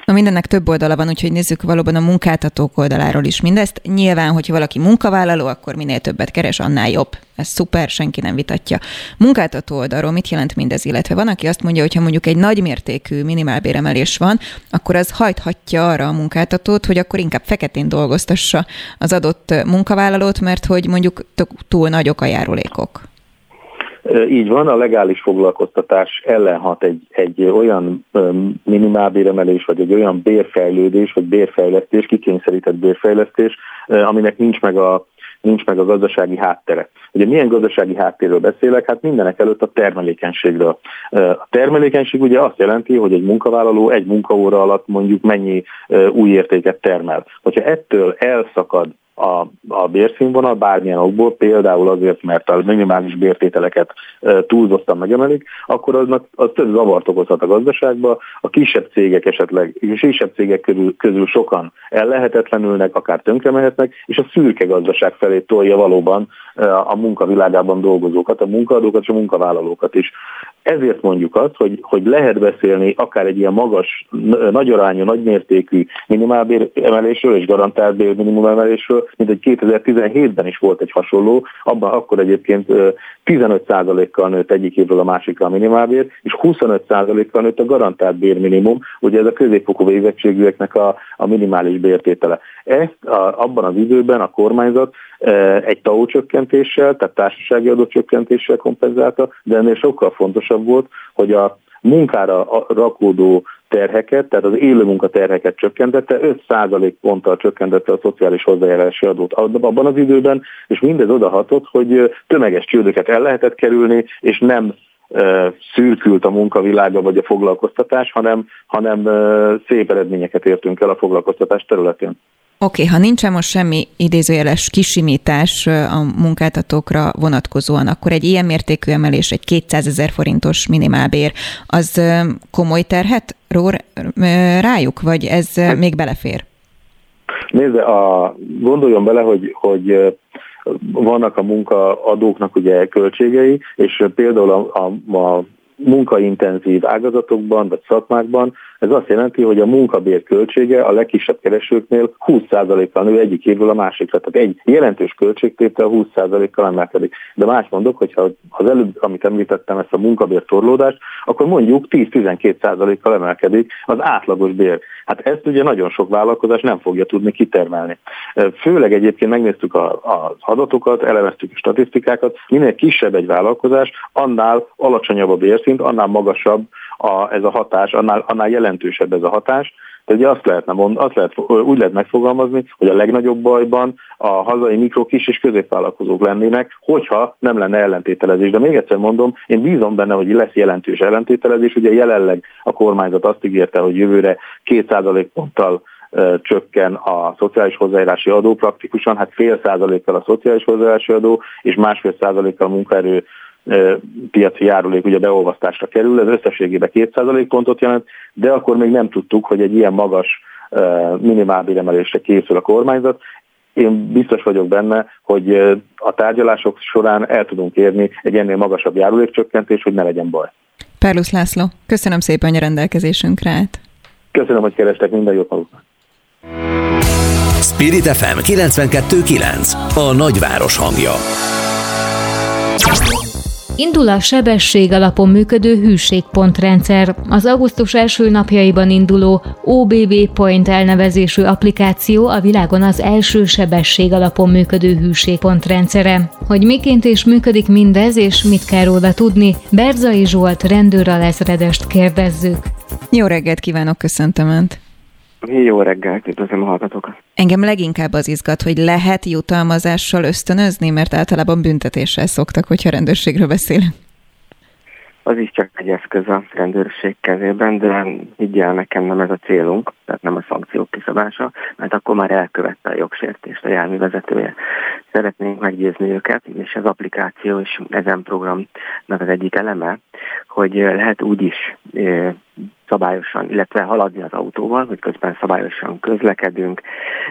Na mindennek több oldala van, úgyhogy nézzük valóban a munkáltatók oldaláról is mindezt. Nyilván, hogyha valaki munkavállaló, akkor minél többet keres, annál jobb. Ez szuper, senki nem vitatja. Munkáltató oldalról mit jelent mindez, illetve van, aki azt mondja, hogy ha mondjuk egy nagy mértékű minimálbéremelés van, akkor az hajthatja arra a munkáltatót, hogy akkor inkább feketén dolgoztassa az adott munkavállalót, mert hogy mondjuk túl nagyok a járulékok. Így van, a legális foglalkoztatás ellenhat egy, egy olyan minimálbéremelés, vagy egy olyan bérfejlődés, vagy bérfejlesztés, kikényszerített bérfejlesztés, aminek nincs meg a nincs meg a gazdasági háttere. Ugye milyen gazdasági háttérről beszélek? Hát mindenek előtt a termelékenységről. A termelékenység ugye azt jelenti, hogy egy munkavállaló egy munkaóra alatt mondjuk mennyi új értéket termel. Hogyha ettől elszakad a, a bérszínvonal bármilyen okból, például azért, mert a minimális bértételeket túlzottan megemelik, akkor aznak, az több zavart okozhat a gazdaságba, a kisebb cégek esetleg, és kisebb cégek közül, közül sokan ellehetetlenülnek, akár tönkremehetnek, és a szürke gazdaság felé tolja valóban a munkavilágában dolgozókat, a munkaadókat és a munkavállalókat is. Ezért mondjuk azt, hogy, hogy lehet beszélni akár egy ilyen magas, nagyarányú, nagymértékű minimálbér emelésről és garantált bér emelésről, mint egy 2017-ben is volt egy hasonló, abban akkor egyébként 15%-kal nőtt egyik évről a másikra a minimálbér, és 25%-kal nőtt a garantált bérminimum, ugye ez a középfokú végzettségűeknek a, a minimális bértétele. Ezt a, abban az időben a kormányzat egy TAO csökkentéssel, tehát társasági adócsökkentéssel kompenzálta, de ennél sokkal fontosabb volt, hogy a munkára rakódó terheket, tehát az élő munkaterheket csökkentette, 5% ponttal csökkentette a szociális hozzájárulási adót abban az időben, és mindez odahatott, hogy tömeges csődöket el lehetett kerülni, és nem szürkült a munkavilága vagy a foglalkoztatás, hanem, hanem szép eredményeket értünk el a foglalkoztatás területén. Oké, okay, ha nincsen most semmi idézőjeles kisimítás a munkáltatókra vonatkozóan, akkor egy ilyen mértékű emelés, egy 200 ezer forintos minimálbér, az komoly terhet rór rájuk, vagy ez hát- még belefér? Nézze, a, gondoljon bele, hogy, hogy vannak a munkaadóknak ugye költségei, és például a, a, a munkaintenzív ágazatokban vagy szakmákban ez azt jelenti, hogy a munkabér költsége a legkisebb keresőknél 20%-kal nő egyik évről a másikra. Tehát egy jelentős költségtétel 20%-kal emelkedik. De más mondok, hogyha az előbb, amit említettem, ezt a munkabér torlódást, akkor mondjuk 10-12%-kal emelkedik az átlagos bér. Hát ezt ugye nagyon sok vállalkozás nem fogja tudni kitermelni. Főleg egyébként megnéztük az adatokat, elemeztük a statisztikákat, minél kisebb egy vállalkozás, annál alacsonyabb a bérszint, annál magasabb a, ez a hatás, annál, annál jelentősebb ez a hatás. Tehát ugye azt, lehetne mond, azt lehet, úgy lehet megfogalmazni, hogy a legnagyobb bajban a hazai mikro, kis és középvállalkozók lennének, hogyha nem lenne ellentételezés. De még egyszer mondom, én bízom benne, hogy lesz jelentős ellentételezés. Ugye jelenleg a kormányzat azt ígérte, hogy jövőre 2% ponttal csökken a szociális hozzájárulási adó praktikusan, hát fél százalékkal a szociális hozzájárulási adó, és másfél százalékkal a munkaerő piaci járulék ugye beolvasztásra kerül, ez összességében 2% pontot jelent, de akkor még nem tudtuk, hogy egy ilyen magas minimálbéremelésre készül a kormányzat. Én biztos vagyok benne, hogy a tárgyalások során el tudunk érni egy ennél magasabb járulékcsökkentés, hogy ne legyen baj. Perlusz László, köszönöm szépen, hogy a rendelkezésünkre állt. Köszönöm, hogy kerestek, minden jót maguknak. Spirit FM 92.9 A nagyváros hangja. Indul a sebesség alapon működő hűségpontrendszer. Az augusztus első napjaiban induló OBB Point elnevezésű applikáció a világon az első sebesség alapon működő hűségpontrendszere. Hogy miként is működik mindez, és mit kell róla tudni, Berzai Zsolt rendőralezredest kérdezzük. Jó reggelt kívánok, köszöntöm Önt! Jó reggelt, üdvözlöm a hallgatókat. Engem leginkább az izgat, hogy lehet jutalmazással ösztönözni, mert általában büntetéssel szoktak, hogyha rendőrségről beszélünk. Az is csak egy eszköz a rendőrség kezében, de higgyel nekem nem ez a célunk, tehát nem a szankciók kiszabása, mert akkor már elkövette a jogsértést a járművezetője. Szeretnénk meggyőzni őket, és az applikáció és ezen programnak az egyik eleme, hogy lehet úgy is szabályosan, illetve haladni az autóval, hogy közben szabályosan közlekedünk,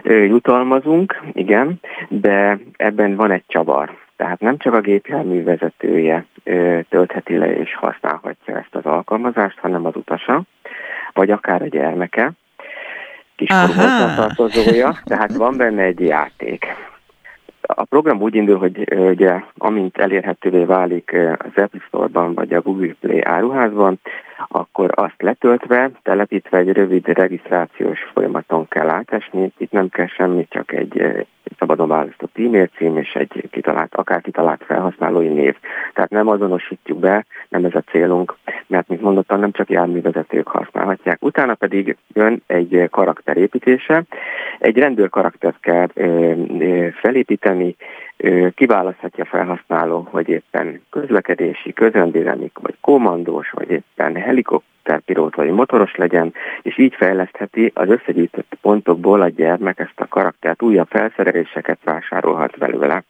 jutalmazunk, igen, de ebben van egy csavar. Tehát nem csak a gépjármű vezetője töltheti le és használhatja ezt az alkalmazást, hanem az utasa, vagy akár a gyermeke, kiskorú hozzátartozója, tehát van benne egy játék. A program úgy indul, hogy ugye, amint elérhetővé válik az Apple Store-ban vagy a Google Play áruházban, akkor azt letöltve, telepítve egy rövid regisztrációs folyamaton kell átesni. Itt nem kell semmi, csak egy szabadon választott e-mail cím és egy kitalált, akár kitalált felhasználói név. Tehát nem azonosítjuk be, nem ez a célunk, mert mint mondottam, nem csak járművezetők használhatják. Utána pedig jön egy karakterépítése. Egy rendőr karaktert kell felépíteni, kiválaszthatja felhasználó, hogy éppen közlekedési, közrendvédelmi, vagy kommandós, vagy éppen helikopterpilót, vagy motoros legyen, és így fejlesztheti az összegyűjtött pontokból a gyermek ezt a karaktert, újabb felszereléseket vásárolhat belőle.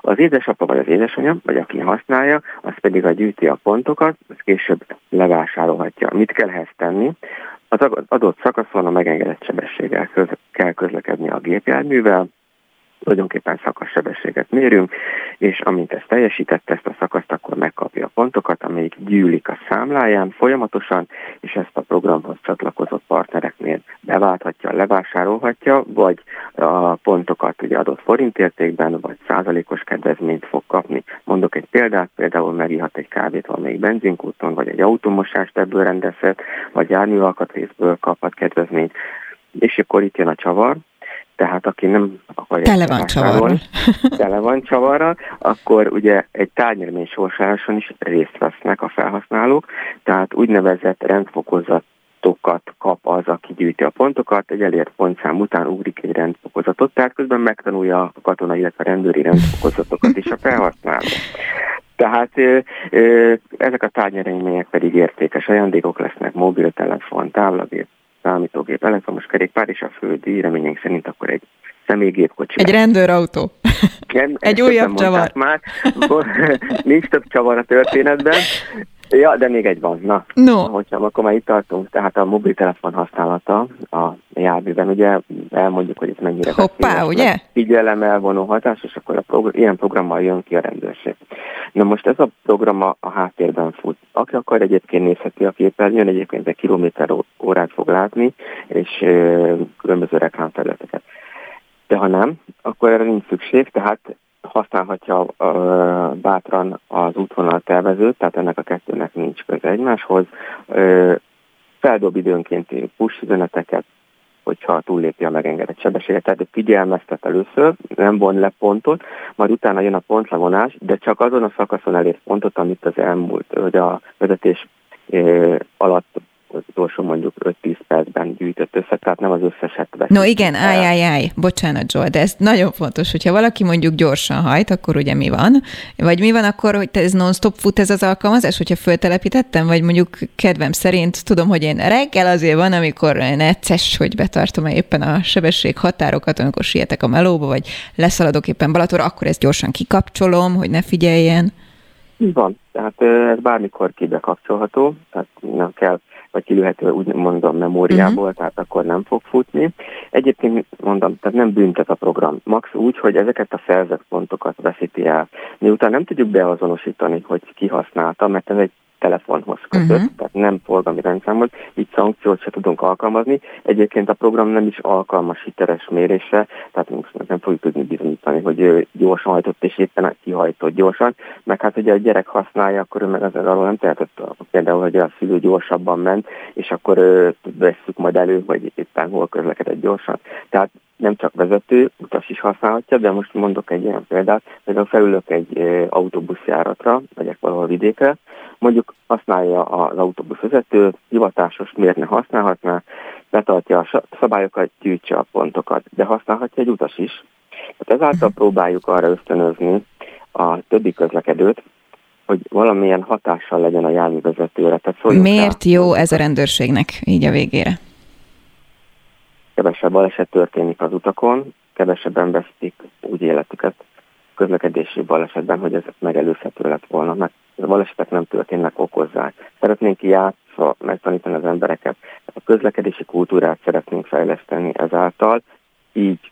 Az édesapa vagy az édesanyja, vagy aki használja, az pedig a gyűjti a pontokat, az később levásárolhatja. Mit kell ehhez tenni? Az adott szakaszon a megengedett sebességgel kell közlekedni a gépjárművel, tulajdonképpen szakassebességet mérünk, és amint ezt teljesítette ezt a szakaszt, akkor megkapja a pontokat, amelyik gyűlik a számláján folyamatosan, és ezt a programhoz csatlakozott partnereknél beválthatja, levásárolhatja, vagy a pontokat ugye adott forintértékben, vagy százalékos kedvezményt fog kapni. Mondok egy példát, például megihat egy kávét valamelyik benzinkúton, vagy egy automosást ebből rendezhet, vagy járműalkatrészből kaphat kedvezményt, és akkor itt jön a csavar, tehát aki nem akarja... Tele van csavarra. Tele van csavarra, akkor ugye egy tárgyremény sorsáláson is részt vesznek a felhasználók, tehát úgynevezett rendfokozat kap az, aki gyűjti a pontokat, egy elért pontszám után ugrik egy rendfokozatot, tehát közben megtanulja a katona, illetve a rendőri rendfokozatokat is a felhasználó. Tehát ö, ö, ezek a tárgyeremények pedig értékes ajándékok lesznek, mobiltelefon, távlagép, számítógép, elektromos kerékpár, és a földi reményénk szerint akkor egy személygépkocsi. Egy rendőrautó. Igen, egy újabb csavar. Már. Nincs több csavar a történetben. Ja, de még egy van. Na, no. hogyha akkor már itt tartunk, tehát a mobiltelefon használata a járműben, ugye elmondjuk, hogy ez mennyire Hoppá, ugye? Figyelem elvonó hatás, és akkor a progr- ilyen programmal jön ki a rendőrség. Na most ez a program a, a háttérben fut. Aki akar egyébként nézheti a képernyőn, egyébként egy kilométer órát fog látni, és ö, különböző reklámfelületeket. De ha nem, akkor erre nincs szükség, tehát használhatja ö, bátran az útvonal tervezőt, tehát ennek a kettőnek nincs köze egymáshoz. Ö, feldob időnként push üzeneteket, hogyha túllépi a megengedett sebességet. Tehát figyelmeztet először, nem von le pontot, majd utána jön a pontlevonás, de csak azon a szakaszon elért pontot, amit az elmúlt, hogy a vezetés alatt az utolsó mondjuk 5-10 percben gyűjtött össze, tehát nem az összeset vesz. No igen, állj, állj, állj, bocsánat Zsolt, de ez nagyon fontos, hogyha valaki mondjuk gyorsan hajt, akkor ugye mi van? Vagy mi van akkor, hogy ez non-stop fut ez az alkalmazás, hogyha föltelepítettem, vagy mondjuk kedvem szerint tudom, hogy én reggel azért van, amikor necces, hogy betartom éppen a sebesség határokat, amikor sietek a melóba, vagy leszaladok éppen Balatóra, akkor ezt gyorsan kikapcsolom, hogy ne figyeljen. Van, tehát ez bármikor kibekapcsolható, tehát nem kell vagy kilőhető úgy mondom memóriából, uh-huh. tehát akkor nem fog futni. Egyébként mondom, tehát nem büntet a program. Max úgy, hogy ezeket a szerzett pontokat veszíti el. Miután nem tudjuk beazonosítani, hogy ki használta, mert ez egy telefonhoz kötött, uh-huh. tehát nem forgalmi rendszámhoz, így szankciót se tudunk alkalmazni. Egyébként a program nem is alkalmas hiteles mérésre, tehát most nem fogjuk tudni bizonyítani, hogy ő gyorsan hajtott és éppen kihajtott gyorsan, meg hát ugye a gyerek használja, akkor ő meg az arról nem tehetett, például, hogy a szülő gyorsabban ment, és akkor veszük majd elő, hogy éppen hol közlekedett gyorsan. Tehát nem csak vezető, utas is használhatja, de most mondok egy ilyen példát, például felülök egy autóbuszjáratra, megyek valahol vidékre, mondjuk használja az autóbuszvezető, hivatásos miért ne használhatná, betartja a szabályokat, gyűjtse a pontokat, de használhatja egy utas is. Tehát ezáltal mhm. próbáljuk arra ösztönözni a többi közlekedőt, hogy valamilyen hatással legyen a járművezetőre. Tehát Miért rá, jó ez a rendőrségnek így a végére? Kevesebb baleset történik az utakon, kevesebben vesztik úgy életüket közlekedési balesetben, hogy ez megelőzhető lett volna, mert a balesetek nem történnek, okozzák. Szeretnénk játszva megtanítani az embereket, a közlekedési kultúrát szeretnénk fejleszteni ezáltal, így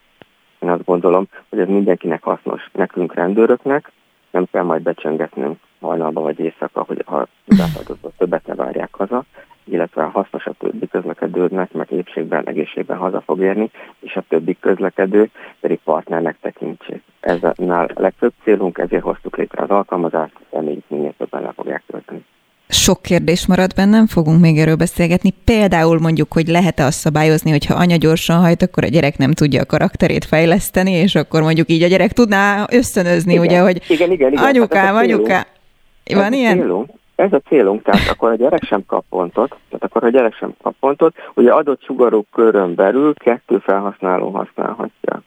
én azt gondolom, hogy ez mindenkinek hasznos. Nekünk rendőröknek nem kell majd becsöngetnünk hajnalba vagy éjszaka, hogy ha többet ne várják haza, illetve hasznos a többi közlekedőnek, meg épségben, egészségben haza fog érni, és a többi közlekedő pedig partnernek tekintsék. Ez a legfőbb célunk, ezért hoztuk létre az alkalmazást, reméljük minél többen le fogják tölteni. Sok kérdés marad bennem, fogunk még erről beszélgetni. Például mondjuk, hogy lehet-e azt szabályozni, hogy ha anya gyorsan hajt, akkor a gyerek nem tudja a karakterét fejleszteni, és akkor mondjuk így a gyerek tudná összönözni, igen, ugye, hogy igen, igen, igen. anyukám, hát anyukám. Van ilyen? Célunk, ez a célunk, tehát akkor a gyerek sem kap pontot, tehát akkor a gyerek sem kap pontot, ugye adott sugarú körön belül kettő felhasználó használhatja.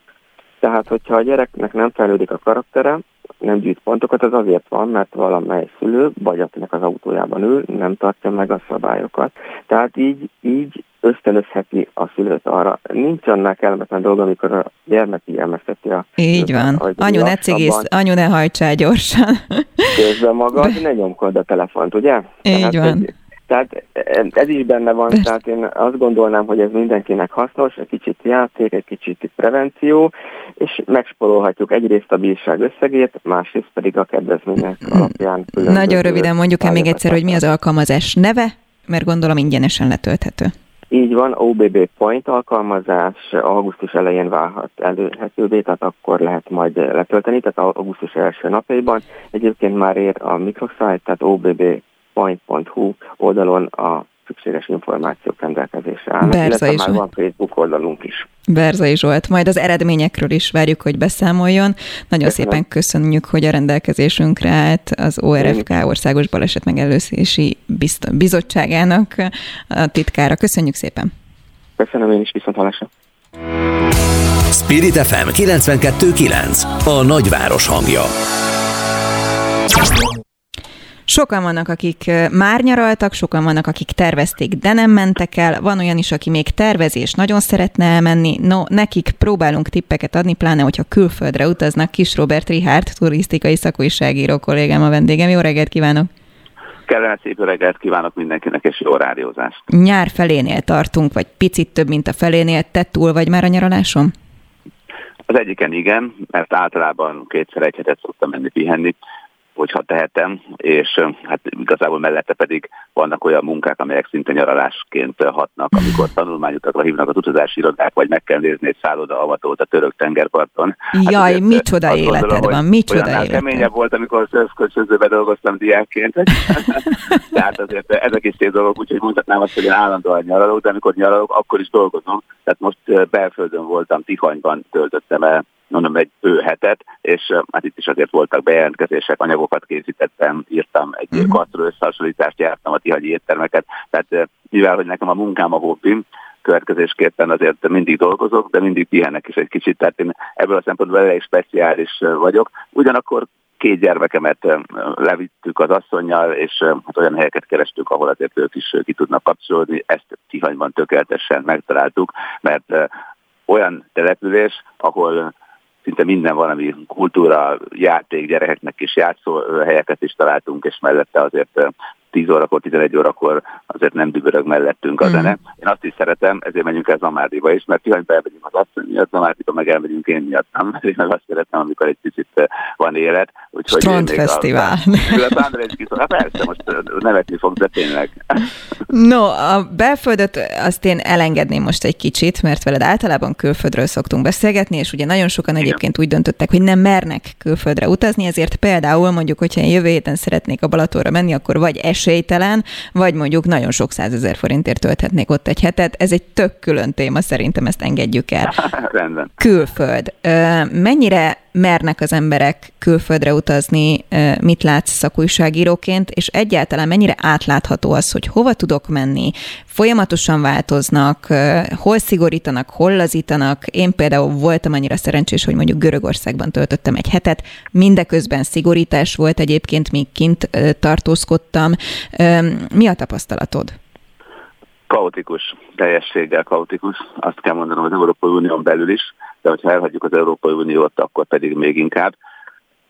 Tehát, hogyha a gyereknek nem fejlődik a karaktere, nem gyűjt pontokat, az azért van, mert valamely szülő, vagy akinek az autójában ül, nem tartja meg a szabályokat. Tehát így, így ösztönözheti a szülőt arra. Nincs annál kellemetlen dolga, amikor a gyermek figyelmezteti a Így van. Anyu ne cigész, anyu ne hajtsál gyorsan. Közben magad, Be... ne nyomkod a telefont, ugye? Így Tehát, van. Egy, tehát ez is benne van, Be... tehát én azt gondolnám, hogy ez mindenkinek hasznos, egy kicsit játék, egy kicsit prevenció, és megsporolhatjuk egyrészt a bírság összegét, másrészt pedig a kedvezmények alapján. Nagyon röviden mondjuk el még egyszer, hogy mi az alkalmazás neve, mert gondolom ingyenesen letölthető. Így van, OBB Point alkalmazás augusztus elején válhat előhetővé, tehát akkor lehet majd letölteni, tehát augusztus első napjaiban. Egyébként már ér a microsite, tehát obbpoint.hu oldalon a szükséges információk rendelkezésre állnak, Berzai illetve már van Facebook oldalunk is. Berzai Zsolt, majd az eredményekről is várjuk, hogy beszámoljon. Nagyon Köszönöm. szépen köszönjük, hogy a rendelkezésünkre állt az ORFK Országos Baleset Megelőzési Bizottságának a titkára. Köszönjük szépen! Köszönöm én is, viszont hallásra! Spirit FM 92.9 A nagyváros hangja Sokan vannak, akik már nyaraltak, sokan vannak, akik tervezték, de nem mentek el. Van olyan is, aki még tervez és nagyon szeretne elmenni. No, nekik próbálunk tippeket adni, pláne, hogyha külföldre utaznak. Kis Robert Richard, turisztikai szakújságíró kollégám a vendégem. Jó reggelt kívánok! Kellemes szép reggelt kívánok mindenkinek, és jó rádiózást! Nyár felénél tartunk, vagy picit több, mint a felénél. Te túl vagy már a nyaralásom? Az egyiken igen, mert általában kétszer egy hetet szoktam menni pihenni, hogyha tehetem, és hát igazából mellette pedig vannak olyan munkák, amelyek szinte nyaralásként hatnak, amikor tanulmányutakra hívnak az utazási irodák, vagy meg kell nézni egy szálloda avatót a török tengerparton. Hát Jaj, micsoda életed gondolom, van, micsoda életed. keményebb volt, amikor szörfkölcsözőbe dolgoztam diákként. Tehát azért ezek is szép dolgok, úgyhogy mondhatnám azt, hogy én állandóan nyaralok, de amikor nyaralok, akkor is dolgozom. Tehát most belföldön voltam, Tihanyban töltöttem el mondom, egy bő hetet, és hát itt is azért voltak bejelentkezések, anyagokat készítettem, írtam egy uh-huh. gasztro összehasonlítást, jártam a tihagyi éttermeket, tehát mivel, hogy nekem a munkám a hobbim, következésképpen azért mindig dolgozok, de mindig pihenek is egy kicsit, tehát én ebből a szempontból elég speciális vagyok. Ugyanakkor két gyermekemet levittük az asszonynal, és hát olyan helyeket kerestük, ahol azért ők is ki tudnak kapcsolódni. Ezt Tihanyban tökéletesen megtaláltuk, mert olyan település, ahol szinte minden valami kultúra, játék, gyerekeknek is játszó helyeket is találtunk, és mellette azért 10 órakor, 11 órakor azért nem dübörög mellettünk a mm. zene. Én azt is szeretem, ezért megyünk el Zamárdiba is, mert Tihanyba elmegyünk az asszony miatt, Zamárdiba meg elmegyünk én miattam, mert én meg azt szeretem, amikor egy picit eh, van élet. Strandfesztivál. A, hát persze, most eh, nevetni fog, de tényleg. No, a belföldöt azt én elengedném most egy kicsit, mert veled általában külföldről szoktunk beszélgetni, és ugye nagyon sokan Igen. egyébként úgy döntöttek, hogy nem mernek külföldre utazni, ezért például mondjuk, hogyha én jövő héten szeretnék a Balatonra menni, akkor vagy esélytelen, vagy mondjuk nagyon sok százezer forintért tölthetnék ott egy hetet. Ez egy tök külön téma, szerintem ezt engedjük el. Rendben. Külföld. Mennyire mernek az emberek külföldre utazni, mit látsz szakújságíróként, és egyáltalán mennyire átlátható az, hogy hova tudok menni, folyamatosan változnak, hol szigorítanak, hol lazítanak. Én például voltam annyira szerencsés, hogy mondjuk Görögországban töltöttem egy hetet, mindeközben szigorítás volt egyébként, míg kint tartózkodtam. Mi a tapasztalatod? Kaotikus, teljességgel kaotikus. Azt kell mondanom az Európai Unión belül is, de hogyha elhagyjuk az Európai Uniót, akkor pedig még inkább.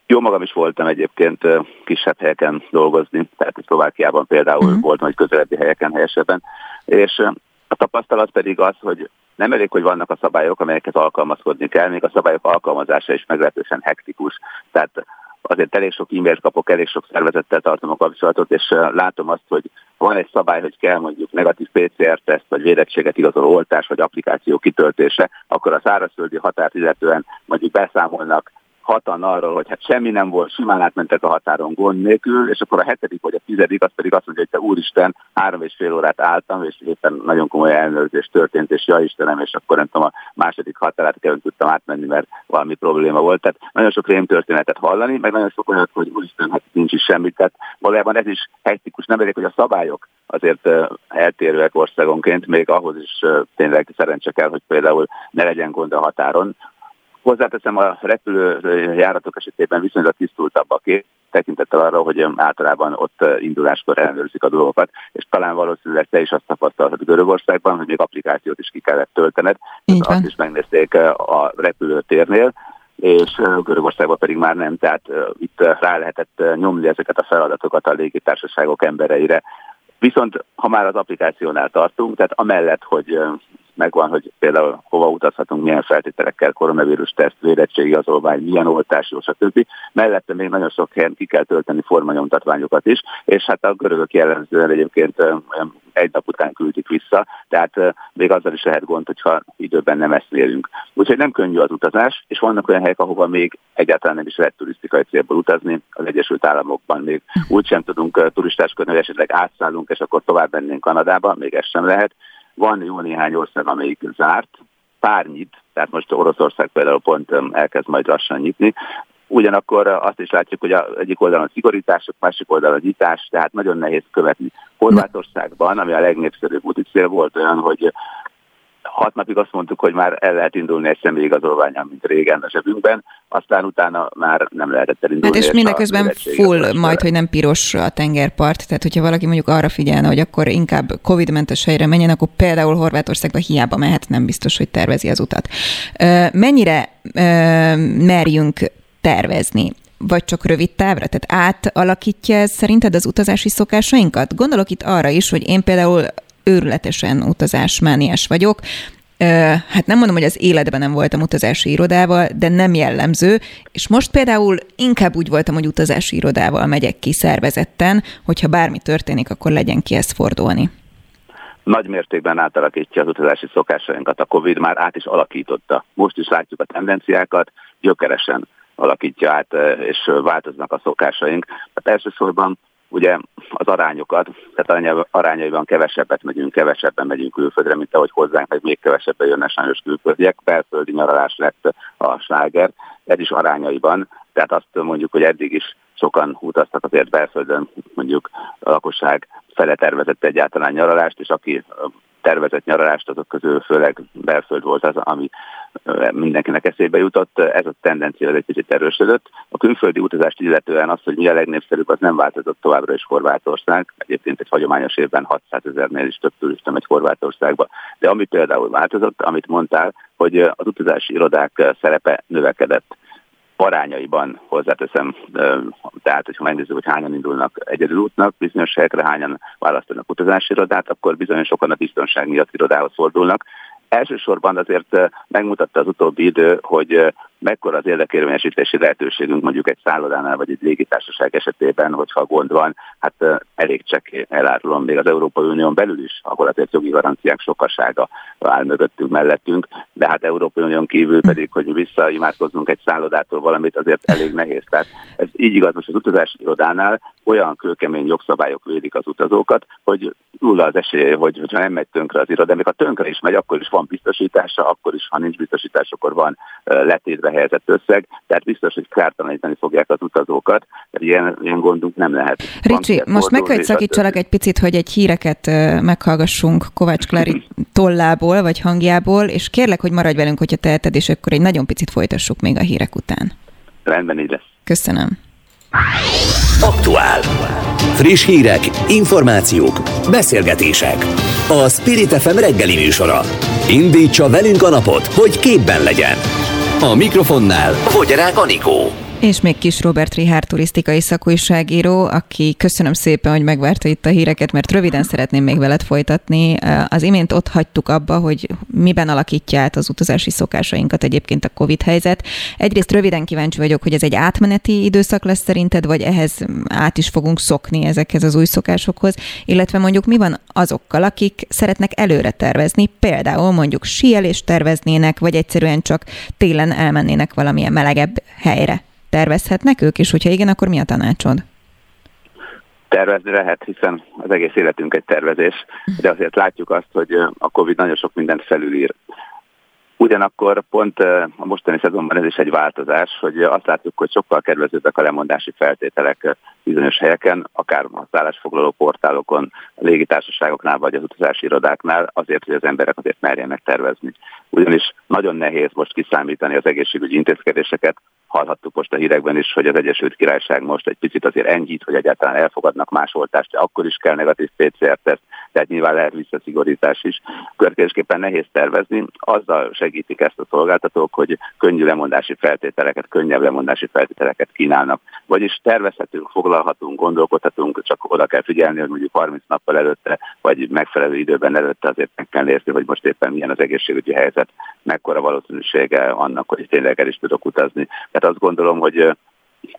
Jó magam is voltam egyébként kisebb helyeken dolgozni, tehát Szlovákiában például mm. voltam egy közelebbi helyeken helyesebben, és a tapasztalat pedig az, hogy nem elég, hogy vannak a szabályok, amelyeket alkalmazkodni kell, még a szabályok alkalmazása is meglehetősen hektikus. Tehát azért elég sok e-mailt kapok, elég sok szervezettel tartom a kapcsolatot, és látom azt, hogy van egy szabály, hogy kell mondjuk negatív PCR-teszt, vagy védettséget igazoló oltás, vagy applikáció kitöltése, akkor a szárazföldi határt illetően mondjuk beszámolnak hatan arról, hogy hát semmi nem volt, simán átmentek a határon gond nélkül, és akkor a hetedik vagy a tizedik az pedig azt mondja, hogy te úristen, három és fél órát álltam, és éppen nagyon komoly ellenőrzés történt, és ja Istenem, és akkor nem tudom, a második határát kell tudtam átmenni, mert valami probléma volt. Tehát nagyon sok rém történetet hallani, meg nagyon sok olyat, hogy úristen, hát nincs is semmi. Tehát valójában ez is hektikus, nem elég, hogy a szabályok azért eltérőek országonként, még ahhoz is tényleg szerencse kell, hogy például ne legyen gond a határon, Hozzáteszem, a repülőjáratok esetében viszonylag tisztultabb a kép, tekintettel arra, hogy általában ott induláskor ellenőrzik a dolgokat, és talán valószínűleg te is azt tapasztalhatod Görögországban, hogy még applikációt is ki kellett töltened, azt is megnézték a repülőtérnél, és Görögországban pedig már nem, tehát itt rá lehetett nyomni ezeket a feladatokat a légitársaságok embereire. Viszont ha már az applikációnál tartunk, tehát amellett, hogy megvan, hogy például hova utazhatunk, milyen feltételekkel, koronavírus teszt, védettségi azolvány, milyen oltás, jó, stb. Mellette még nagyon sok helyen ki kell tölteni formanyomtatványokat is, és hát a görögök jellemzően egyébként egy nap után küldik vissza, tehát még azzal is lehet gond, hogyha időben nem ezt érünk. Úgyhogy nem könnyű az utazás, és vannak olyan helyek, ahova még egyáltalán nem is lehet turisztikai célból utazni. Az Egyesült Államokban még úgysem tudunk turistáskodni, hogy esetleg átszállunk, és akkor tovább mennénk Kanadába, még ez sem lehet. Van jó néhány ország, amelyik zárt, pár nyit, tehát most Oroszország például pont elkezd majd lassan nyitni, Ugyanakkor azt is látjuk, hogy a egyik oldalon szigorítások, másik oldalon nyitás, tehát nagyon nehéz követni. Horvátországban, ami a legnépszerűbb úti cél volt olyan, hogy hat napig azt mondtuk, hogy már el lehet indulni egy személyigazolványán, mint régen a zsebünkben, aztán utána már nem lehetett elindulni. Hát és mindeközben full, majd, hogy nem piros a tengerpart, tehát hogyha valaki mondjuk arra figyelne, hogy akkor inkább Covid-mentes helyre menjen, akkor például Horvátországba hiába mehet, nem biztos, hogy tervezi az utat. Mennyire merjünk tervezni? vagy csak rövid távra? Tehát átalakítja ez szerinted az utazási szokásainkat? Gondolok itt arra is, hogy én például őrületesen utazásmániás vagyok. Hát nem mondom, hogy az életben nem voltam utazási irodával, de nem jellemző, és most például inkább úgy voltam, hogy utazási irodával megyek ki szervezetten, hogyha bármi történik, akkor legyen ki fordulni nagy mértékben átalakítja az utazási szokásainkat. A Covid már át is alakította. Most is látjuk a tendenciákat, gyökeresen alakítja át, és változnak a szokásaink. Tehát elsősorban ugye az arányokat, tehát arányaiban kevesebbet megyünk, kevesebben megyünk külföldre, mint ahogy hozzánk, hogy még kevesebben jönnek sajnos külföldiek, belföldi nyaralás lett a sláger, ez is arányaiban, tehát azt mondjuk, hogy eddig is sokan utaztak azért belföldön, mondjuk a lakosság fele tervezett egyáltalán nyaralást, és aki tervezett nyaralást, azok közül főleg belföld volt az, ami mindenkinek eszébe jutott. Ez a tendencia egy kicsit erősödött. A külföldi utazást illetően az, hogy mi a legnépszerűbb, az nem változott továbbra is Horvátország. Egyébként egy hagyományos évben 600 ezernél is több turista megy Horvátországba. De ami például változott, amit mondtál, hogy az utazási irodák szerepe növekedett arányaiban hozzáteszem, tehát hogyha megnézzük, hogy hányan indulnak egyedül útnak, bizonyos helyekre hányan választanak utazási irodát, akkor bizonyos sokan a biztonság miatt irodához fordulnak. Elsősorban azért megmutatta az utóbbi idő, hogy mekkora az érdekérvényesítési lehetőségünk mondjuk egy szállodánál vagy egy légitársaság esetében, hogyha gond van, hát elég csekély elárulom még az Európai Unión belül is, ahol azért jogi garanciák sokasága áll mögöttünk, mellettünk, de hát Európai Unión kívül pedig, hogy visszaimádkozzunk egy szállodától valamit, azért elég nehéz. Tehát ez így igaz most az utazási irodánál, olyan kőkemény jogszabályok védik az utazókat, hogy nulla az esélye, hogy, hogyha nem megy tönkre az iroda, még a tönkre is megy, akkor is van biztosítása, akkor is, ha nincs biztosítás, akkor van letétve helyezett összeg, tehát biztos, hogy kártalanítani fogják az utazókat, tehát ilyen, ilyen gondunk nem lehet. Ricsi, most meg kell szakítsalak egy picit, hogy egy híreket meghallgassunk Kovács Klári tollából, vagy hangjából, és kérlek, hogy maradj velünk, hogyha teheted, és akkor egy nagyon picit folytassuk még a hírek után. Rendben, így lesz. Köszönöm. Aktuál. Friss hírek, információk, beszélgetések. A Spirit FM reggeli műsora. Indítsa velünk a napot, hogy képben legyen. A mikrofonnál Fogyarák Anikó. És még Kis Robert Rihár turisztikai szakújságíró, aki köszönöm szépen, hogy megvárta itt a híreket, mert röviden szeretném még veled folytatni. Az imént ott hagytuk abba, hogy miben alakítja át az utazási szokásainkat egyébként a Covid helyzet. Egyrészt röviden kíváncsi vagyok, hogy ez egy átmeneti időszak lesz szerinted, vagy ehhez át is fogunk szokni ezekhez az új szokásokhoz, illetve mondjuk mi van azokkal, akik szeretnek előre tervezni, például mondjuk síelést terveznének, vagy egyszerűen csak télen elmennének valamilyen melegebb helyre tervezhetnek ők, és hogyha igen, akkor mi a tanácsod? Tervezni lehet, hiszen az egész életünk egy tervezés, de azért látjuk azt, hogy a Covid nagyon sok mindent felülír. Ugyanakkor pont a mostani szezonban ez is egy változás, hogy azt látjuk, hogy sokkal kedvezőbbek a lemondási feltételek bizonyos helyeken, akár a szállásfoglaló portálokon, a légitársaságoknál vagy az utazási irodáknál, azért, hogy az emberek azért merjenek tervezni. Ugyanis nagyon nehéz most kiszámítani az egészségügyi intézkedéseket, hallhattuk most a hírekben is, hogy az Egyesült Királyság most egy picit azért enyhít, hogy egyáltalán elfogadnak más oltást, de akkor is kell negatív PCR-teszt, tehát nyilván lehet visszaszigorítás is. Következésképpen nehéz tervezni, azzal segítik ezt a szolgáltatók, hogy könnyű lemondási feltételeket, könnyebb lemondási feltételeket kínálnak. Vagyis tervezhetünk, foglalhatunk, gondolkodhatunk, csak oda kell figyelni, hogy mondjuk 30 nappal előtte, vagy megfelelő időben előtte azért meg kell nézni, hogy most éppen milyen az egészségügyi helyzet, mekkora valószínűsége annak, hogy tényleg el is tudok utazni. Tehát azt gondolom, hogy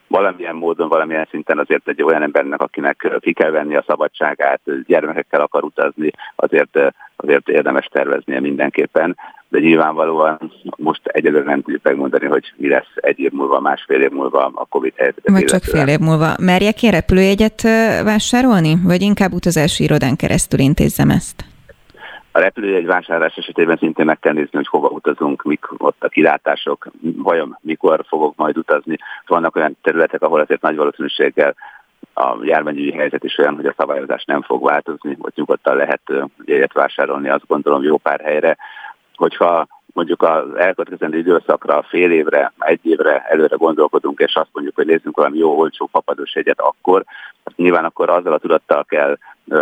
valamilyen módon, valamilyen szinten azért egy olyan embernek, akinek ki kell venni a szabadságát, gyermekekkel akar utazni, azért, azért érdemes terveznie mindenképpen, de nyilvánvalóan most egyelőre nem tudjuk megmondani, hogy mi lesz egy év múlva, másfél év múlva a Covid helyzet. Vagy csak fél év múlva. Merjek én repülőjegyet vásárolni, vagy inkább utazási irodán keresztül intézzem ezt? A repülőjegy vásárlás esetében szintén meg kell nézni, hogy hova utazunk, mik ott a kilátások, vajon mikor fogok majd utazni. Vannak olyan területek, ahol azért nagy valószínűséggel a járványügyi helyzet is olyan, hogy a szabályozás nem fog változni, hogy nyugodtan lehet jegyet vásárolni, azt gondolom jó pár helyre. Hogyha mondjuk az elkövetkezendő időszakra, fél évre, egy évre előre gondolkodunk, és azt mondjuk, hogy nézzünk valami jó, olcsó papados jegyet, akkor nyilván akkor azzal a tudattal kell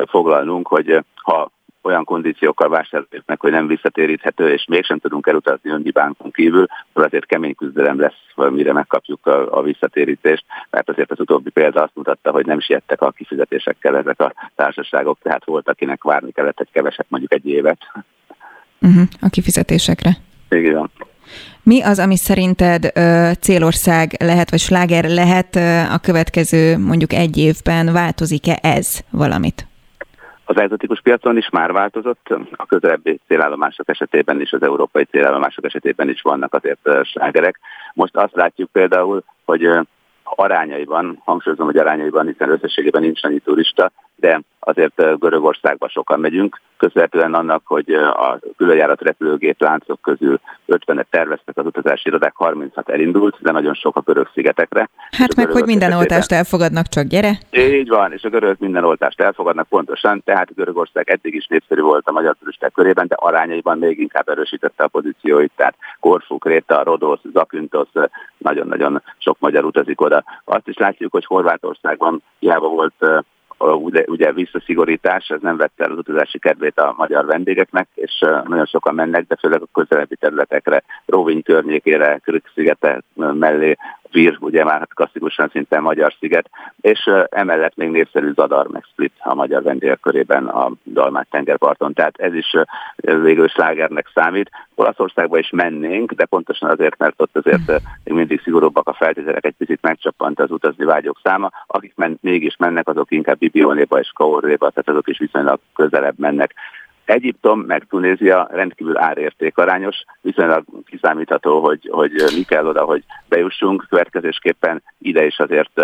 foglalnunk, hogy ha olyan kondíciókkal vásároljuk meg, hogy nem visszatéríthető, és mégsem tudunk elutazni önni bánkon kívül, akkor azért kemény küzdelem lesz, mire megkapjuk a, a visszatérítést, mert azért az utóbbi példa azt mutatta, hogy nem siettek a kifizetésekkel ezek a társaságok, tehát volt, akinek várni kellett egy keveset, mondjuk egy évet. Uh-huh, a kifizetésekre. Igen. Mi az, ami szerinted ö, célország lehet, vagy sláger lehet ö, a következő mondjuk egy évben? Változik-e ez valamit? Az egzotikus piacon is már változott, a közelebbi célállomások esetében is, az európai célállomások esetében is vannak azért slágerek. Most azt látjuk például, hogy arányaiban, hangsúlyozom, hogy arányaiban, hiszen összességében nincs annyi turista, de azért Görögországba sokan megyünk, közvetően annak, hogy a különjárat repülőgép láncok közül 50-et terveztek az utazási irodák, 36 elindult, de nagyon sok a görög szigetekre. Hát meg, hogy minden oltást elfogadnak, csak gyere. Így van, és a görög minden oltást elfogadnak pontosan, tehát Görögország eddig is népszerű volt a magyar turisták körében, de arányaiban még inkább erősítette a pozícióit, tehát Korfu, Kréta, Rodos, Zakynthos, nagyon-nagyon sok magyar utazik oda. Azt is látjuk, hogy Horvátországban hiába volt ugye, ugye visszaszigorítás, ez nem vette el az utazási kedvét a magyar vendégeknek, és nagyon sokan mennek, de főleg a közelebbi területekre, Róviny környékére, Krük szigete mellé, Vir, ugye már hát klasszikusan szinte magyar sziget, és emellett még népszerű Zadar meg Split a magyar vendégek körében a Dalmát tengerparton, tehát ez is végül slágernek számít. Olaszországba is mennénk, de pontosan azért, mert ott azért még mindig szigorúbbak a feltételek, egy picit megcsappant az utazni vágyók száma. Akik men, mégis mennek, azok inkább Bibionéba és Kaorréba, tehát azok is viszonylag közelebb mennek. Egyiptom meg Tunézia rendkívül árértékarányos, viszonylag kiszámítható, hogy, hogy mi kell oda, hogy bejussunk, következésképpen ide is azért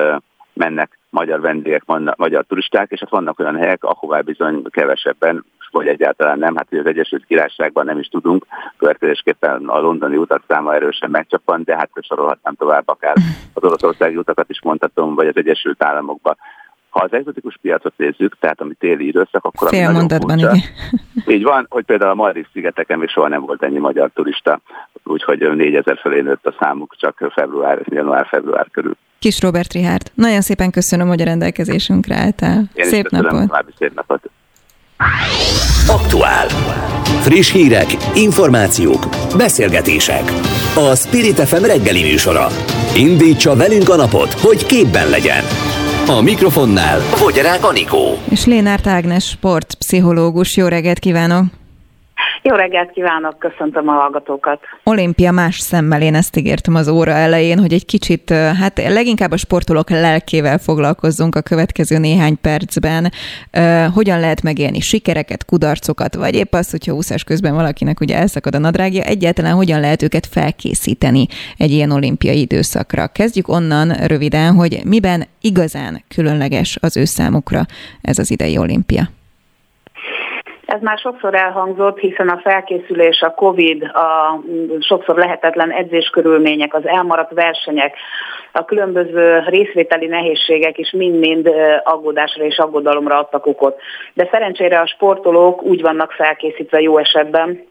mennek magyar vendégek, magyar turisták, és hát vannak olyan helyek, ahová bizony kevesebben, vagy egyáltalán nem, hát az Egyesült Királyságban nem is tudunk, következésképpen a londoni utak száma erősen megcsapant, de hát sorolhatnám tovább akár az oroszországi utakat is mondhatom, vagy az Egyesült Államokba. Ha az egzotikus piacot nézzük, tehát ami téli időszak, akkor Fél mondatban, igen. Így van, hogy például a Maldiv szigeteken még soha nem volt ennyi magyar turista, úgyhogy 4000 fölé nőtt a számuk csak február, január-február körül. Kis Robert Rihárd, nagyon szépen köszönöm, hogy a rendelkezésünkre álltál. Én szép köszönöm, napot! Szép napot! Aktuál. Friss hírek, információk, beszélgetések. A Spirit FM reggeli műsora. Indítsa velünk a napot, hogy képben legyen. A mikrofonnál Vogyarák Anikó. És Lénárt Ágnes, sportpszichológus. Jó reggelt kívánok! Jó reggelt kívánok, köszöntöm a hallgatókat. Olimpia más szemmel, én ezt ígértem az óra elején, hogy egy kicsit, hát leginkább a sportolók lelkével foglalkozzunk a következő néhány percben. Hogyan lehet megélni sikereket, kudarcokat, vagy épp az, hogyha úszás közben valakinek ugye elszakad a nadrágja, egyáltalán hogyan lehet őket felkészíteni egy ilyen olimpiai időszakra. Kezdjük onnan röviden, hogy miben igazán különleges az ő számukra ez az idei olimpia. Ez már sokszor elhangzott, hiszen a felkészülés, a COVID, a sokszor lehetetlen edzéskörülmények, az elmaradt versenyek, a különböző részvételi nehézségek is mind-mind aggódásra és aggodalomra adtak okot. De szerencsére a sportolók úgy vannak felkészítve jó esetben,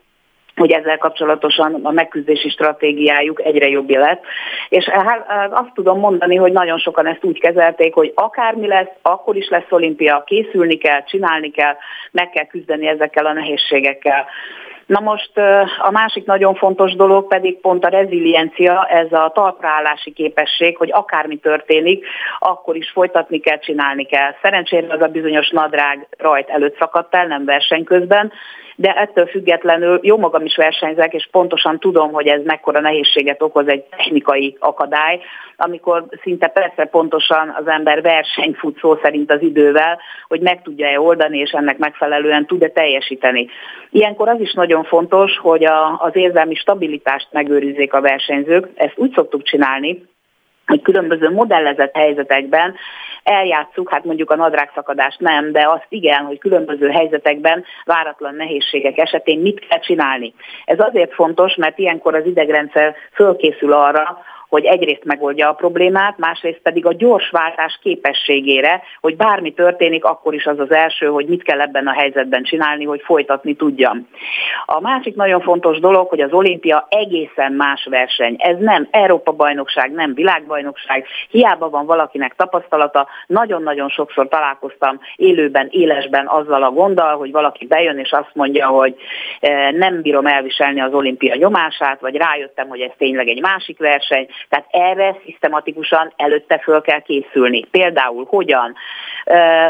hogy ezzel kapcsolatosan a megküzdési stratégiájuk egyre jobb lett. És hát azt tudom mondani, hogy nagyon sokan ezt úgy kezelték, hogy akármi lesz, akkor is lesz olimpia, készülni kell, csinálni kell, meg kell küzdeni ezekkel a nehézségekkel. Na most a másik nagyon fontos dolog pedig pont a reziliencia, ez a talpraállási képesség, hogy akármi történik, akkor is folytatni kell, csinálni kell. Szerencsére az a bizonyos nadrág rajt előtt szakadt el, nem verseny közben, de ettől függetlenül jó magam is versenyzek, és pontosan tudom, hogy ez mekkora nehézséget okoz egy technikai akadály, amikor szinte persze pontosan az ember versenyt fut szó szerint az idővel, hogy meg tudja-e oldani, és ennek megfelelően tud-e teljesíteni. Ilyenkor az is nagyon fontos, hogy a, az érzelmi stabilitást megőrizzék a versenyzők. Ezt úgy szoktuk csinálni, hogy különböző modellezett helyzetekben eljátszuk, hát mondjuk a nadrágszakadást nem, de azt igen, hogy különböző helyzetekben váratlan nehézségek esetén mit kell csinálni. Ez azért fontos, mert ilyenkor az idegrendszer fölkészül arra, hogy egyrészt megoldja a problémát, másrészt pedig a gyors váltás képességére, hogy bármi történik, akkor is az az első, hogy mit kell ebben a helyzetben csinálni, hogy folytatni tudjam. A másik nagyon fontos dolog, hogy az olimpia egészen más verseny. Ez nem Európa-bajnokság, nem világbajnokság, hiába van valakinek tapasztalata, nagyon-nagyon sokszor találkoztam élőben, élesben azzal a gonddal, hogy valaki bejön és azt mondja, hogy eh, nem bírom elviselni az olimpia nyomását, vagy rájöttem, hogy ez tényleg egy másik verseny, tehát erre szisztematikusan előtte föl kell készülni. Például hogyan?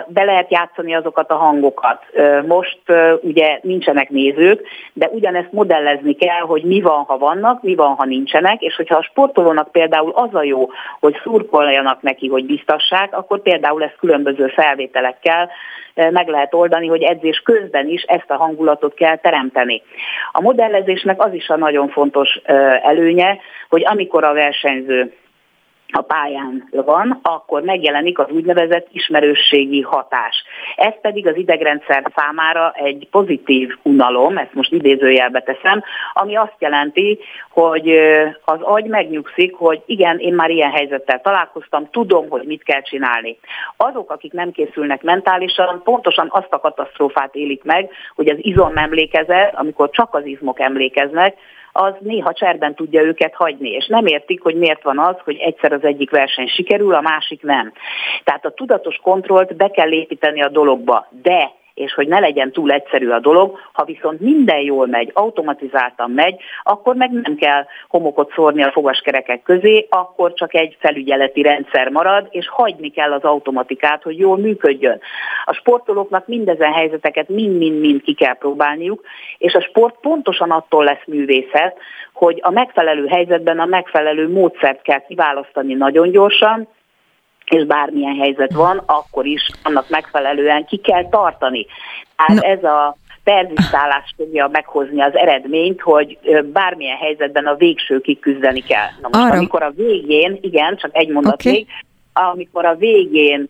Be lehet játszani azokat a hangokat. Most ugye nincsenek nézők, de ugyanezt modellezni kell, hogy mi van, ha vannak, mi van, ha nincsenek, és hogyha a sportolónak például az a jó, hogy szurkoljanak neki, hogy biztassák, akkor például ezt különböző felvételekkel meg lehet oldani, hogy edzés közben is ezt a hangulatot kell teremteni. A modellezésnek az is a nagyon fontos előnye, hogy amikor a versenyző a pályán van, akkor megjelenik az úgynevezett ismerősségi hatás. Ez pedig az idegrendszer számára egy pozitív unalom, ezt most idézőjelbe teszem, ami azt jelenti, hogy az agy megnyugszik, hogy igen, én már ilyen helyzettel találkoztam, tudom, hogy mit kell csinálni. Azok, akik nem készülnek mentálisan, pontosan azt a katasztrófát élik meg, hogy az izom emlékezet, amikor csak az izmok emlékeznek, az néha cserben tudja őket hagyni, és nem értik, hogy miért van az, hogy egyszer az egyik verseny sikerül, a másik nem. Tehát a tudatos kontrollt be kell építeni a dologba, de és hogy ne legyen túl egyszerű a dolog, ha viszont minden jól megy, automatizáltan megy, akkor meg nem kell homokot szórni a fogaskerekek közé, akkor csak egy felügyeleti rendszer marad, és hagyni kell az automatikát, hogy jól működjön. A sportolóknak mindezen helyzeteket mind-mind-mind ki kell próbálniuk, és a sport pontosan attól lesz művészet, hogy a megfelelő helyzetben a megfelelő módszert kell kiválasztani nagyon gyorsan, és bármilyen helyzet van, akkor is annak megfelelően ki kell tartani. Tehát no. ez a perzisztálás tudja meghozni az eredményt, hogy bármilyen helyzetben a végsőkig küzdeni kell. Na most, Arra. amikor a végén, igen, csak egy mondat okay. még, amikor a végén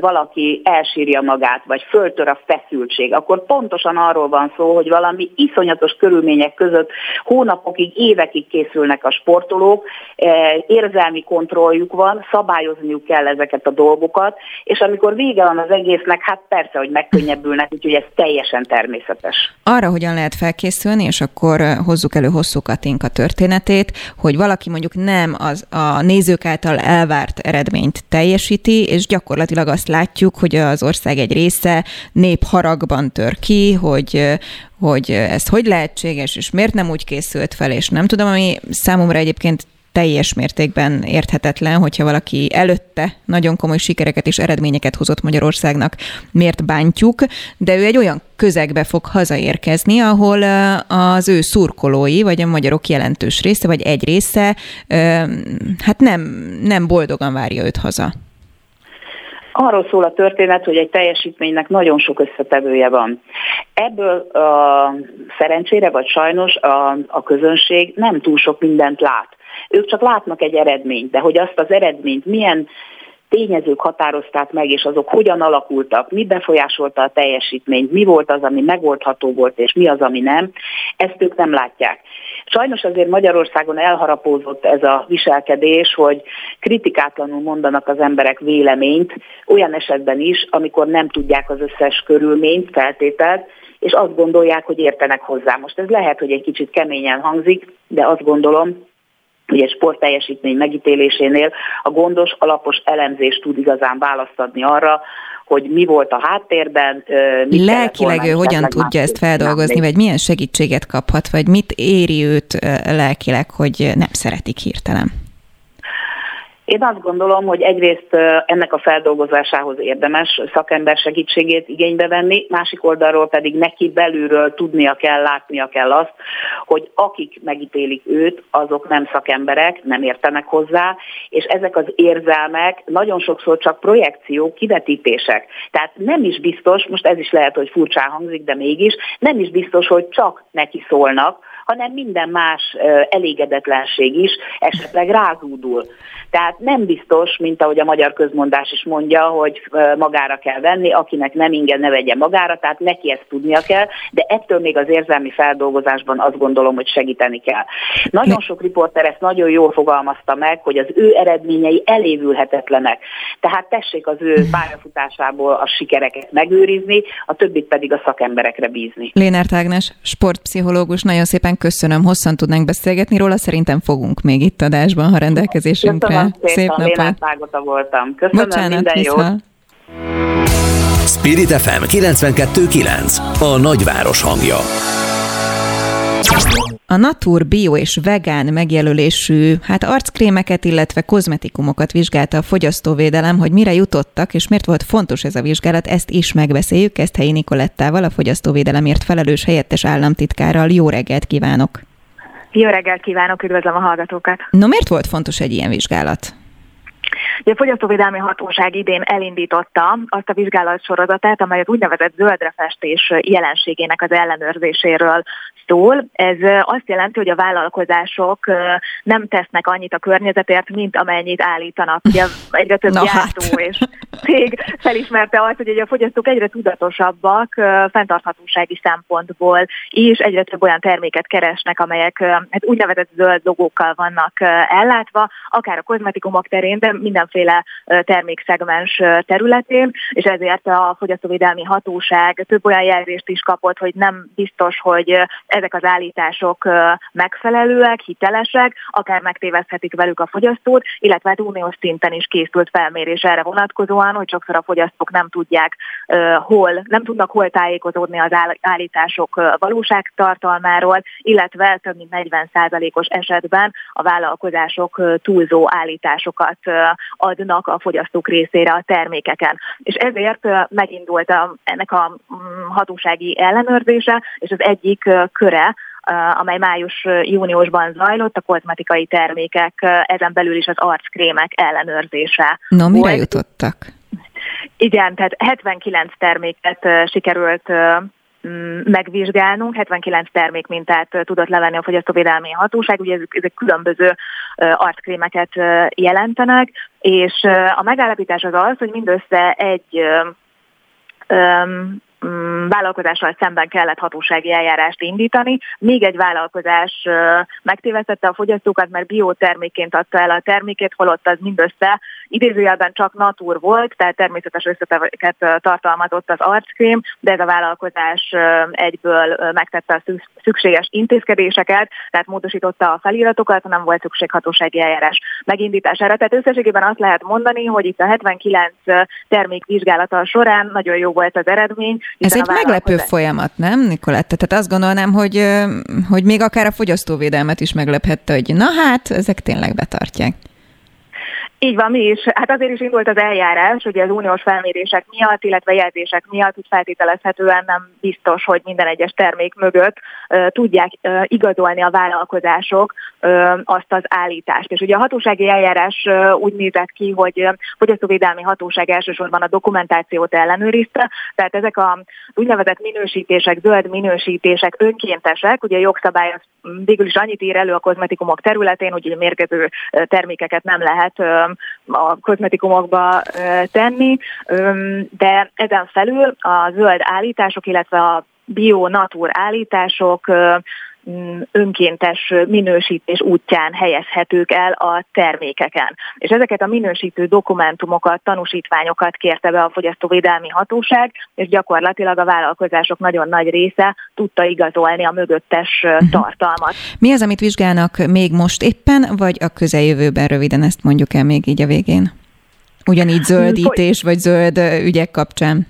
valaki elsírja magát, vagy föltör a feszültség, akkor pontosan arról van szó, hogy valami iszonyatos körülmények között hónapokig, évekig készülnek a sportolók, érzelmi kontrolljuk van, szabályozniuk kell ezeket a dolgokat, és amikor vége van az egésznek, hát persze, hogy megkönnyebbülnek, úgyhogy ez teljesen természetes. Arra hogyan lehet felkészülni, és akkor hozzuk elő hosszú Katinka történetét, hogy valaki mondjuk nem az a nézők által elvárt eredményt teljesíti, és gyakorlatilag gyakorlatilag azt látjuk, hogy az ország egy része népharagban tör ki, hogy, hogy ez hogy lehetséges, és miért nem úgy készült fel, és nem tudom, ami számomra egyébként teljes mértékben érthetetlen, hogyha valaki előtte nagyon komoly sikereket és eredményeket hozott Magyarországnak, miért bántjuk, de ő egy olyan közegbe fog hazaérkezni, ahol az ő szurkolói, vagy a magyarok jelentős része, vagy egy része, hát nem, nem boldogan várja őt haza. Arról szól a történet, hogy egy teljesítménynek nagyon sok összetevője van. Ebből a szerencsére vagy sajnos a, a közönség nem túl sok mindent lát. Ők csak látnak egy eredményt, de hogy azt az eredményt milyen tényezők határozták meg, és azok hogyan alakultak, mi befolyásolta a teljesítményt, mi volt az, ami megoldható volt, és mi az, ami nem, ezt ők nem látják. Sajnos azért Magyarországon elharapózott ez a viselkedés, hogy kritikátlanul mondanak az emberek véleményt, olyan esetben is, amikor nem tudják az összes körülményt, feltételt, és azt gondolják, hogy értenek hozzá. Most ez lehet, hogy egy kicsit keményen hangzik, de azt gondolom, hogy egy sportteljesítmény megítélésénél a gondos, alapos elemzés tud igazán választ adni arra, hogy mi volt a háttérben. Mit Lelkileg ő hogyan tudja ezt feldolgozni, vagy milyen segítséget kaphat, vagy mit éri őt lelkileg, hogy nem szeretik hirtelen? Én azt gondolom, hogy egyrészt ennek a feldolgozásához érdemes szakember segítségét igénybe venni, másik oldalról pedig neki belülről tudnia kell, látnia kell azt, hogy akik megítélik őt, azok nem szakemberek, nem értenek hozzá, és ezek az érzelmek nagyon sokszor csak projekciók, kivetítések. Tehát nem is biztos, most ez is lehet, hogy furcsán hangzik, de mégis, nem is biztos, hogy csak neki szólnak, hanem minden más elégedetlenség is esetleg rázúdul. Tehát nem biztos, mint ahogy a magyar közmondás is mondja, hogy magára kell venni, akinek nem ingen ne vegye magára, tehát neki ezt tudnia kell, de ettől még az érzelmi feldolgozásban azt gondolom, hogy segíteni kell. Nagyon sok riporter ezt nagyon jól fogalmazta meg, hogy az ő eredményei elévülhetetlenek. Tehát tessék az ő pályafutásából a sikereket megőrizni, a többit pedig a szakemberekre bízni. Lénert Ágnes, sportpszichológus, nagyon szépen köszönöm, hosszan tudnánk beszélgetni róla, szerintem fogunk még itt adásban, ha rendelkezésünkre Szép napot. voltam. Köszönöm, Bocsánat, minden jót. Spirit FM 92.9 A nagyváros hangja. A Natur Bio és Vegán megjelölésű hát arckrémeket, illetve kozmetikumokat vizsgálta a fogyasztóvédelem, hogy mire jutottak, és miért volt fontos ez a vizsgálat, ezt is megbeszéljük Helyi Nikolettával, a fogyasztóvédelemért felelős helyettes államtitkárral. Jó reggelt kívánok! Jó reggelt kívánok, üdvözlöm a hallgatókat! No, miért volt fontos egy ilyen vizsgálat? A Fogyasztóvédelmi Hatóság idén elindította azt a vizsgálat sorozatát, amely az úgynevezett zöldrefestés jelenségének az ellenőrzéséről szól. Ez azt jelenti, hogy a vállalkozások nem tesznek annyit a környezetért, mint amennyit állítanak. Ugye egyre több no, gyártó hát. és cég felismerte azt, hogy a fogyasztók egyre tudatosabbak fenntarthatósági szempontból is, egyre több olyan terméket keresnek, amelyek hát úgynevezett zöld logókkal vannak ellátva, akár a kozmetikumok terén, de mindenféle termékszegmens területén, és ezért a Fogyasztóvédelmi Hatóság több olyan jelzést is kapott, hogy nem biztos, hogy ezek az állítások megfelelőek, hitelesek, akár megtéveszthetik velük a fogyasztót, illetve hát uniós szinten is készült felmérés erre vonatkozóan, van, hogy sokszor a fogyasztók nem tudják hol, nem tudnak hol tájékozódni az állítások valóságtartalmáról, illetve több mint 40%-os esetben a vállalkozások túlzó állításokat adnak a fogyasztók részére a termékeken. És ezért megindult ennek a mm, hatósági ellenőrzése, és az egyik köre amely május-júniusban zajlott, a kozmetikai termékek, ezen belül is az arckrémek ellenőrzése. No, mire volt. jutottak? Igen, tehát 79 terméket sikerült megvizsgálnunk, 79 termék mintát tudott levenni a fogyasztóvédelmi hatóság, ugye ezek, ezek különböző arckrémeket jelentenek, és a megállapítás az az, hogy mindössze egy Mm, vállalkozással szemben kellett hatósági eljárást indítani. Még egy vállalkozás megtévesztette a fogyasztókat, mert biotermékként adta el a termékét, holott az mindössze idézőjelben csak natur volt, tehát természetes összetevőket tartalmazott az arckrém, de ez a vállalkozás egyből megtette a szükséges intézkedéseket, tehát módosította a feliratokat, nem volt szükség hatósági eljárás megindítására. Tehát összességében azt lehet mondani, hogy itt a 79 termék vizsgálata során nagyon jó volt az eredmény, ez egy meglepő folyamat, nem, Nikoletta? Tehát azt gondolnám, hogy, hogy még akár a fogyasztóvédelmet is meglephette, hogy na hát, ezek tényleg betartják. Így van, mi is. Hát azért is indult az eljárás, ugye az uniós felmérések miatt, illetve jelzések miatt, hogy feltételezhetően nem biztos, hogy minden egyes termék mögött uh, tudják uh, igazolni a vállalkozások uh, azt az állítást. És ugye a hatósági eljárás uh, úgy nézett ki, hogy uh, fogyasztóvédelmi hatóság elsősorban a dokumentációt ellenőrizte, tehát ezek a úgynevezett minősítések, zöld minősítések önkéntesek, ugye a jogszabály az végül is annyit ír elő a kozmetikumok területén, hogy mérgező termékeket nem lehet a kozmetikumokba tenni, de ezen felül a zöld állítások, illetve a bio-natur állítások önkéntes minősítés útján helyezhetők el a termékeken. És ezeket a minősítő dokumentumokat, tanúsítványokat kérte be a Fogyasztóvédelmi Hatóság, és gyakorlatilag a vállalkozások nagyon nagy része tudta igazolni a mögöttes uh-huh. tartalmat. Mi az, amit vizsgálnak még most éppen, vagy a közeljövőben röviden ezt mondjuk el még így a végén? Ugyanígy zöldítés, vagy zöld ügyek kapcsán?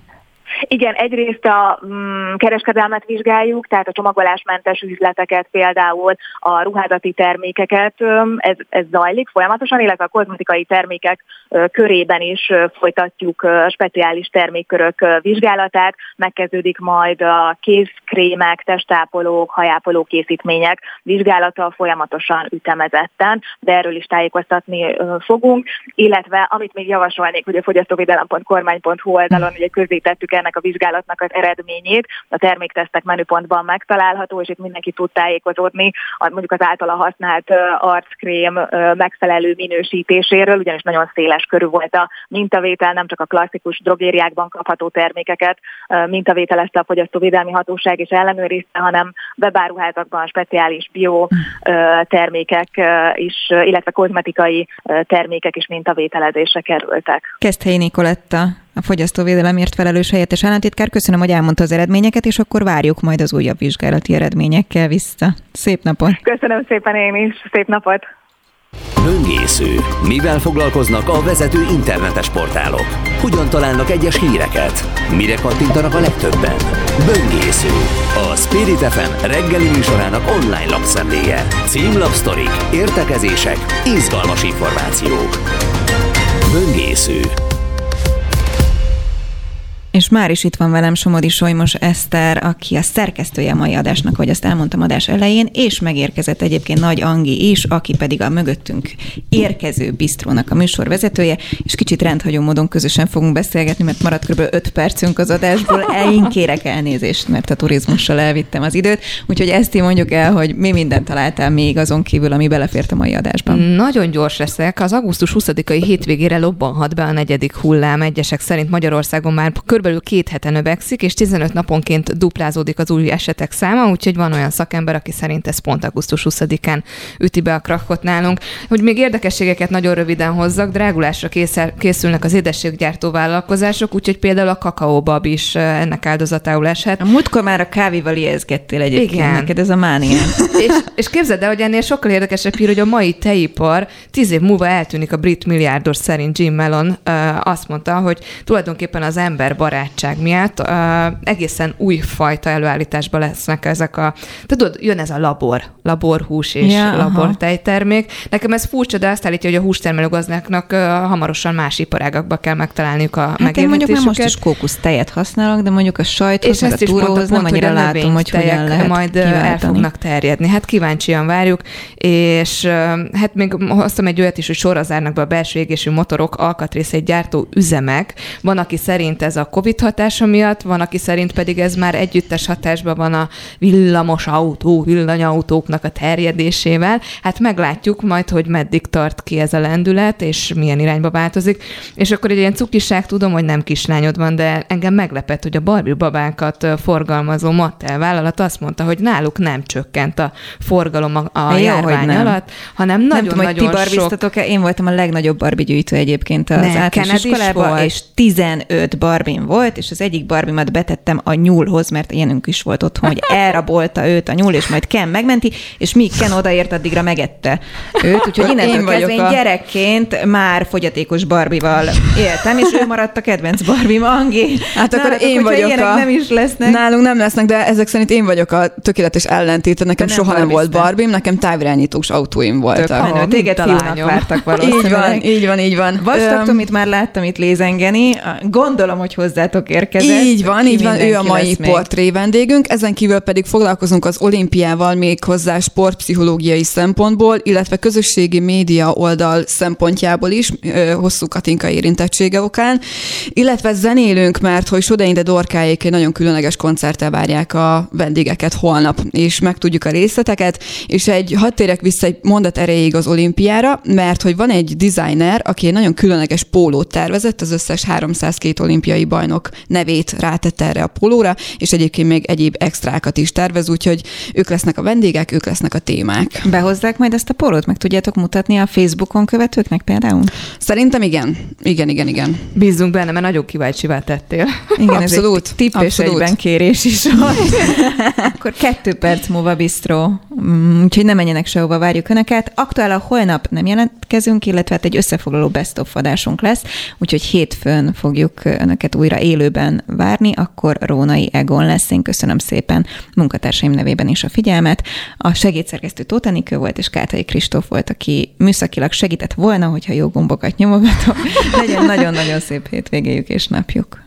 Igen, egyrészt a mm, kereskedelmet vizsgáljuk, tehát a csomagolásmentes üzleteket, például a ruházati termékeket, ez, ez zajlik folyamatosan, illetve a kozmetikai termékek körében is folytatjuk speciális termékkörök vizsgálatát, megkezdődik majd a kézkrémek, testápolók, hajápoló készítmények vizsgálata folyamatosan ütemezetten, de erről is tájékoztatni fogunk, illetve amit még javasolnék, hogy a fogyasztóvédelem.kormány.hu oldalon ugye közzétettük ennek a vizsgálatnak az eredményét, a terméktesztek menüpontban megtalálható, és itt mindenki tud tájékozódni mondjuk az általa használt arckrém megfelelő minősítéséről, ugyanis nagyon széles körű volt a mintavétel, nem csak a klasszikus drogériákban kapható termékeket mintavételezte a Fogyasztóvédelmi Hatóság és ellenőrizte, hanem webáruházakban speciális bio termékek is, illetve kozmetikai termékek is mintavételezésre kerültek. Kezdhelyi Nikoletta, a fogyasztóvédelemért felelős helyettes államtitkár. Köszönöm, hogy elmondta az eredményeket, és akkor várjuk majd az újabb vizsgálati eredményekkel vissza. Szép napot! Köszönöm szépen én is, szép napot! Böngésző. Mivel foglalkoznak a vezető internetes portálok? Hogyan találnak egyes híreket? Mire kattintanak a legtöbben? Böngésző. A Spirit FM reggeli műsorának online lapszemléje. Címlapsztorik, értekezések, izgalmas információk. Böngésző. És már is itt van velem Somodi Solymos Eszter, aki a szerkesztője a mai adásnak, hogy azt elmondtam adás elején, és megérkezett egyébként Nagy Angi is, aki pedig a mögöttünk érkező bistrónak a műsorvezetője, és kicsit rendhagyó módon közösen fogunk beszélgetni, mert maradt kb. 5 percünk az adásból. Én kérek elnézést, mert a turizmussal elvittem az időt, úgyhogy ezt így mondjuk el, hogy mi mindent találtál még azon kívül, ami belefért a mai adásban. Nagyon gyors leszek. Az augusztus 20-ai hétvégére lobbanhat be a negyedik hullám. Egyesek szerint Magyarországon már kb körülbelül két hete növekszik, és 15 naponként duplázódik az új esetek száma, úgyhogy van olyan szakember, aki szerint ez pont augusztus 20-án üti be a krakot nálunk. Hogy még érdekességeket nagyon röviden hozzak, drágulásra készel, készülnek az édességgyártó vállalkozások, úgyhogy például a kakaóbab is ennek áldozatául eshet. A múltkor már a kávéval ijeszgettél egyébként Igen. neked, ez a mánia. és, és képzeld el, hogy ennél sokkal érdekesebb hír, hogy a mai teipar tíz év múlva eltűnik a brit milliárdos szerint Jim Mellon azt mondta, hogy tulajdonképpen az ember barátság miatt uh, egészen új fajta előállításba lesznek ezek a, tudod, jön ez a labor, laborhús és ja, labortejtermék. Nekem ez furcsa, de azt állítja, hogy a hústermelő gazdáknak uh, hamarosan más iparágakba kell megtalálniuk a hát én mondjuk nem most is kókusztejet használok, de mondjuk a sajthoz, és ezt a túróhoz nem annyira látom, hogy hogyan lehet majd kiváltani. el fognak terjedni. Hát kíváncsian várjuk, és hát még hoztam egy olyat is, hogy sorra zárnak be a belső égésű motorok alkatrészeit gyártó üzemek. Van, aki szerint ez a COVID hatása miatt, van, aki szerint pedig ez már együttes hatásban van a villamos autó, villanyautóknak a terjedésével. Hát meglátjuk majd, hogy meddig tart ki ez a lendület, és milyen irányba változik. És akkor egy ilyen cukiság, tudom, hogy nem kislányod van, de engem meglepett, hogy a Barbie babákat forgalmazó Mattel vállalat azt mondta, hogy náluk nem csökkent a forgalom a, a Jó, járvány alatt, hanem nagyon-nagyon nagyon sok... Én voltam a legnagyobb Barbie gyűjtő egyébként az ne, általános iskolában, és 15 barbin volt, és az egyik barbimat betettem a nyúlhoz, mert ilyenünk is volt otthon, hogy elrabolta őt a nyúl, és majd Ken megmenti, és míg Ken odaért, addigra megette őt, úgyhogy innentől kezdve én a... gyerekként már fogyatékos barbival éltem, és ő maradt a kedvenc barbim, Angi. Hát akkor Nálatok, én vagyok a... nem is lesznek. Nálunk nem lesznek, de ezek szerint én vagyok a tökéletes ellentéte. Nekem nem soha nem volt barbim, nekem távirányítós autóim voltak. Tök menő, téged fiúnak vártak valószínűleg. Így van, így van, így van. Vastag amit már láttam itt lézengeni, gondolom, hogy hozzátok érkezett. Így van, így van, ő a mai portré vendégünk, ezen kívül pedig foglalkozunk az olimpiával még hozzá sportpszichológiai szempontból, illetve közösségi média oldal szempontjából is, hosszú Katinka érintettsége okán, illetve zenélünk, mert hogy Sodeinde Dorkáék egy nagyon különleges koncerttel várják a vendégeket holnap, és megtudjuk a részleteket, és egy, hadd térek vissza egy mondat erejéig az olimpiára, mert hogy van egy designer, aki egy nagyon különleges pólót tervezett, az összes 302 olimpiai bajnok nevét rátette erre a pólóra, és egyébként még egyéb extrákat is tervez, úgyhogy ők lesznek a vendégek, ők lesznek a témák. Behozzák majd ezt a pólót? Meg tudjátok mutatni a Facebookon követőknek például? Szerintem igen. Igen, igen, igen. Bízunk benne, mert nagyon kiváltsivá tettél. Igen, Abszolút. ez egy tipp és egyben kérés is van. Akkor kettő perc múlva bistró, mm, úgyhogy nem menjenek sehova, várjuk Önöket. Aktuál a holnap nem jelentkezünk, illetve hát egy összefoglaló best of adásunk lesz, úgyhogy hétfőn fogjuk Önöket újra élőben várni, akkor Rónai Egon lesz. Én köszönöm szépen munkatársaim nevében is a figyelmet. A segédszerkesztő Tóth Enikő volt, és Kátai Kristóf volt, aki műszakilag segített volna, hogyha jó gombokat nyomogatok. Legyen nagyon-nagyon szép hétvégéjük és napjuk.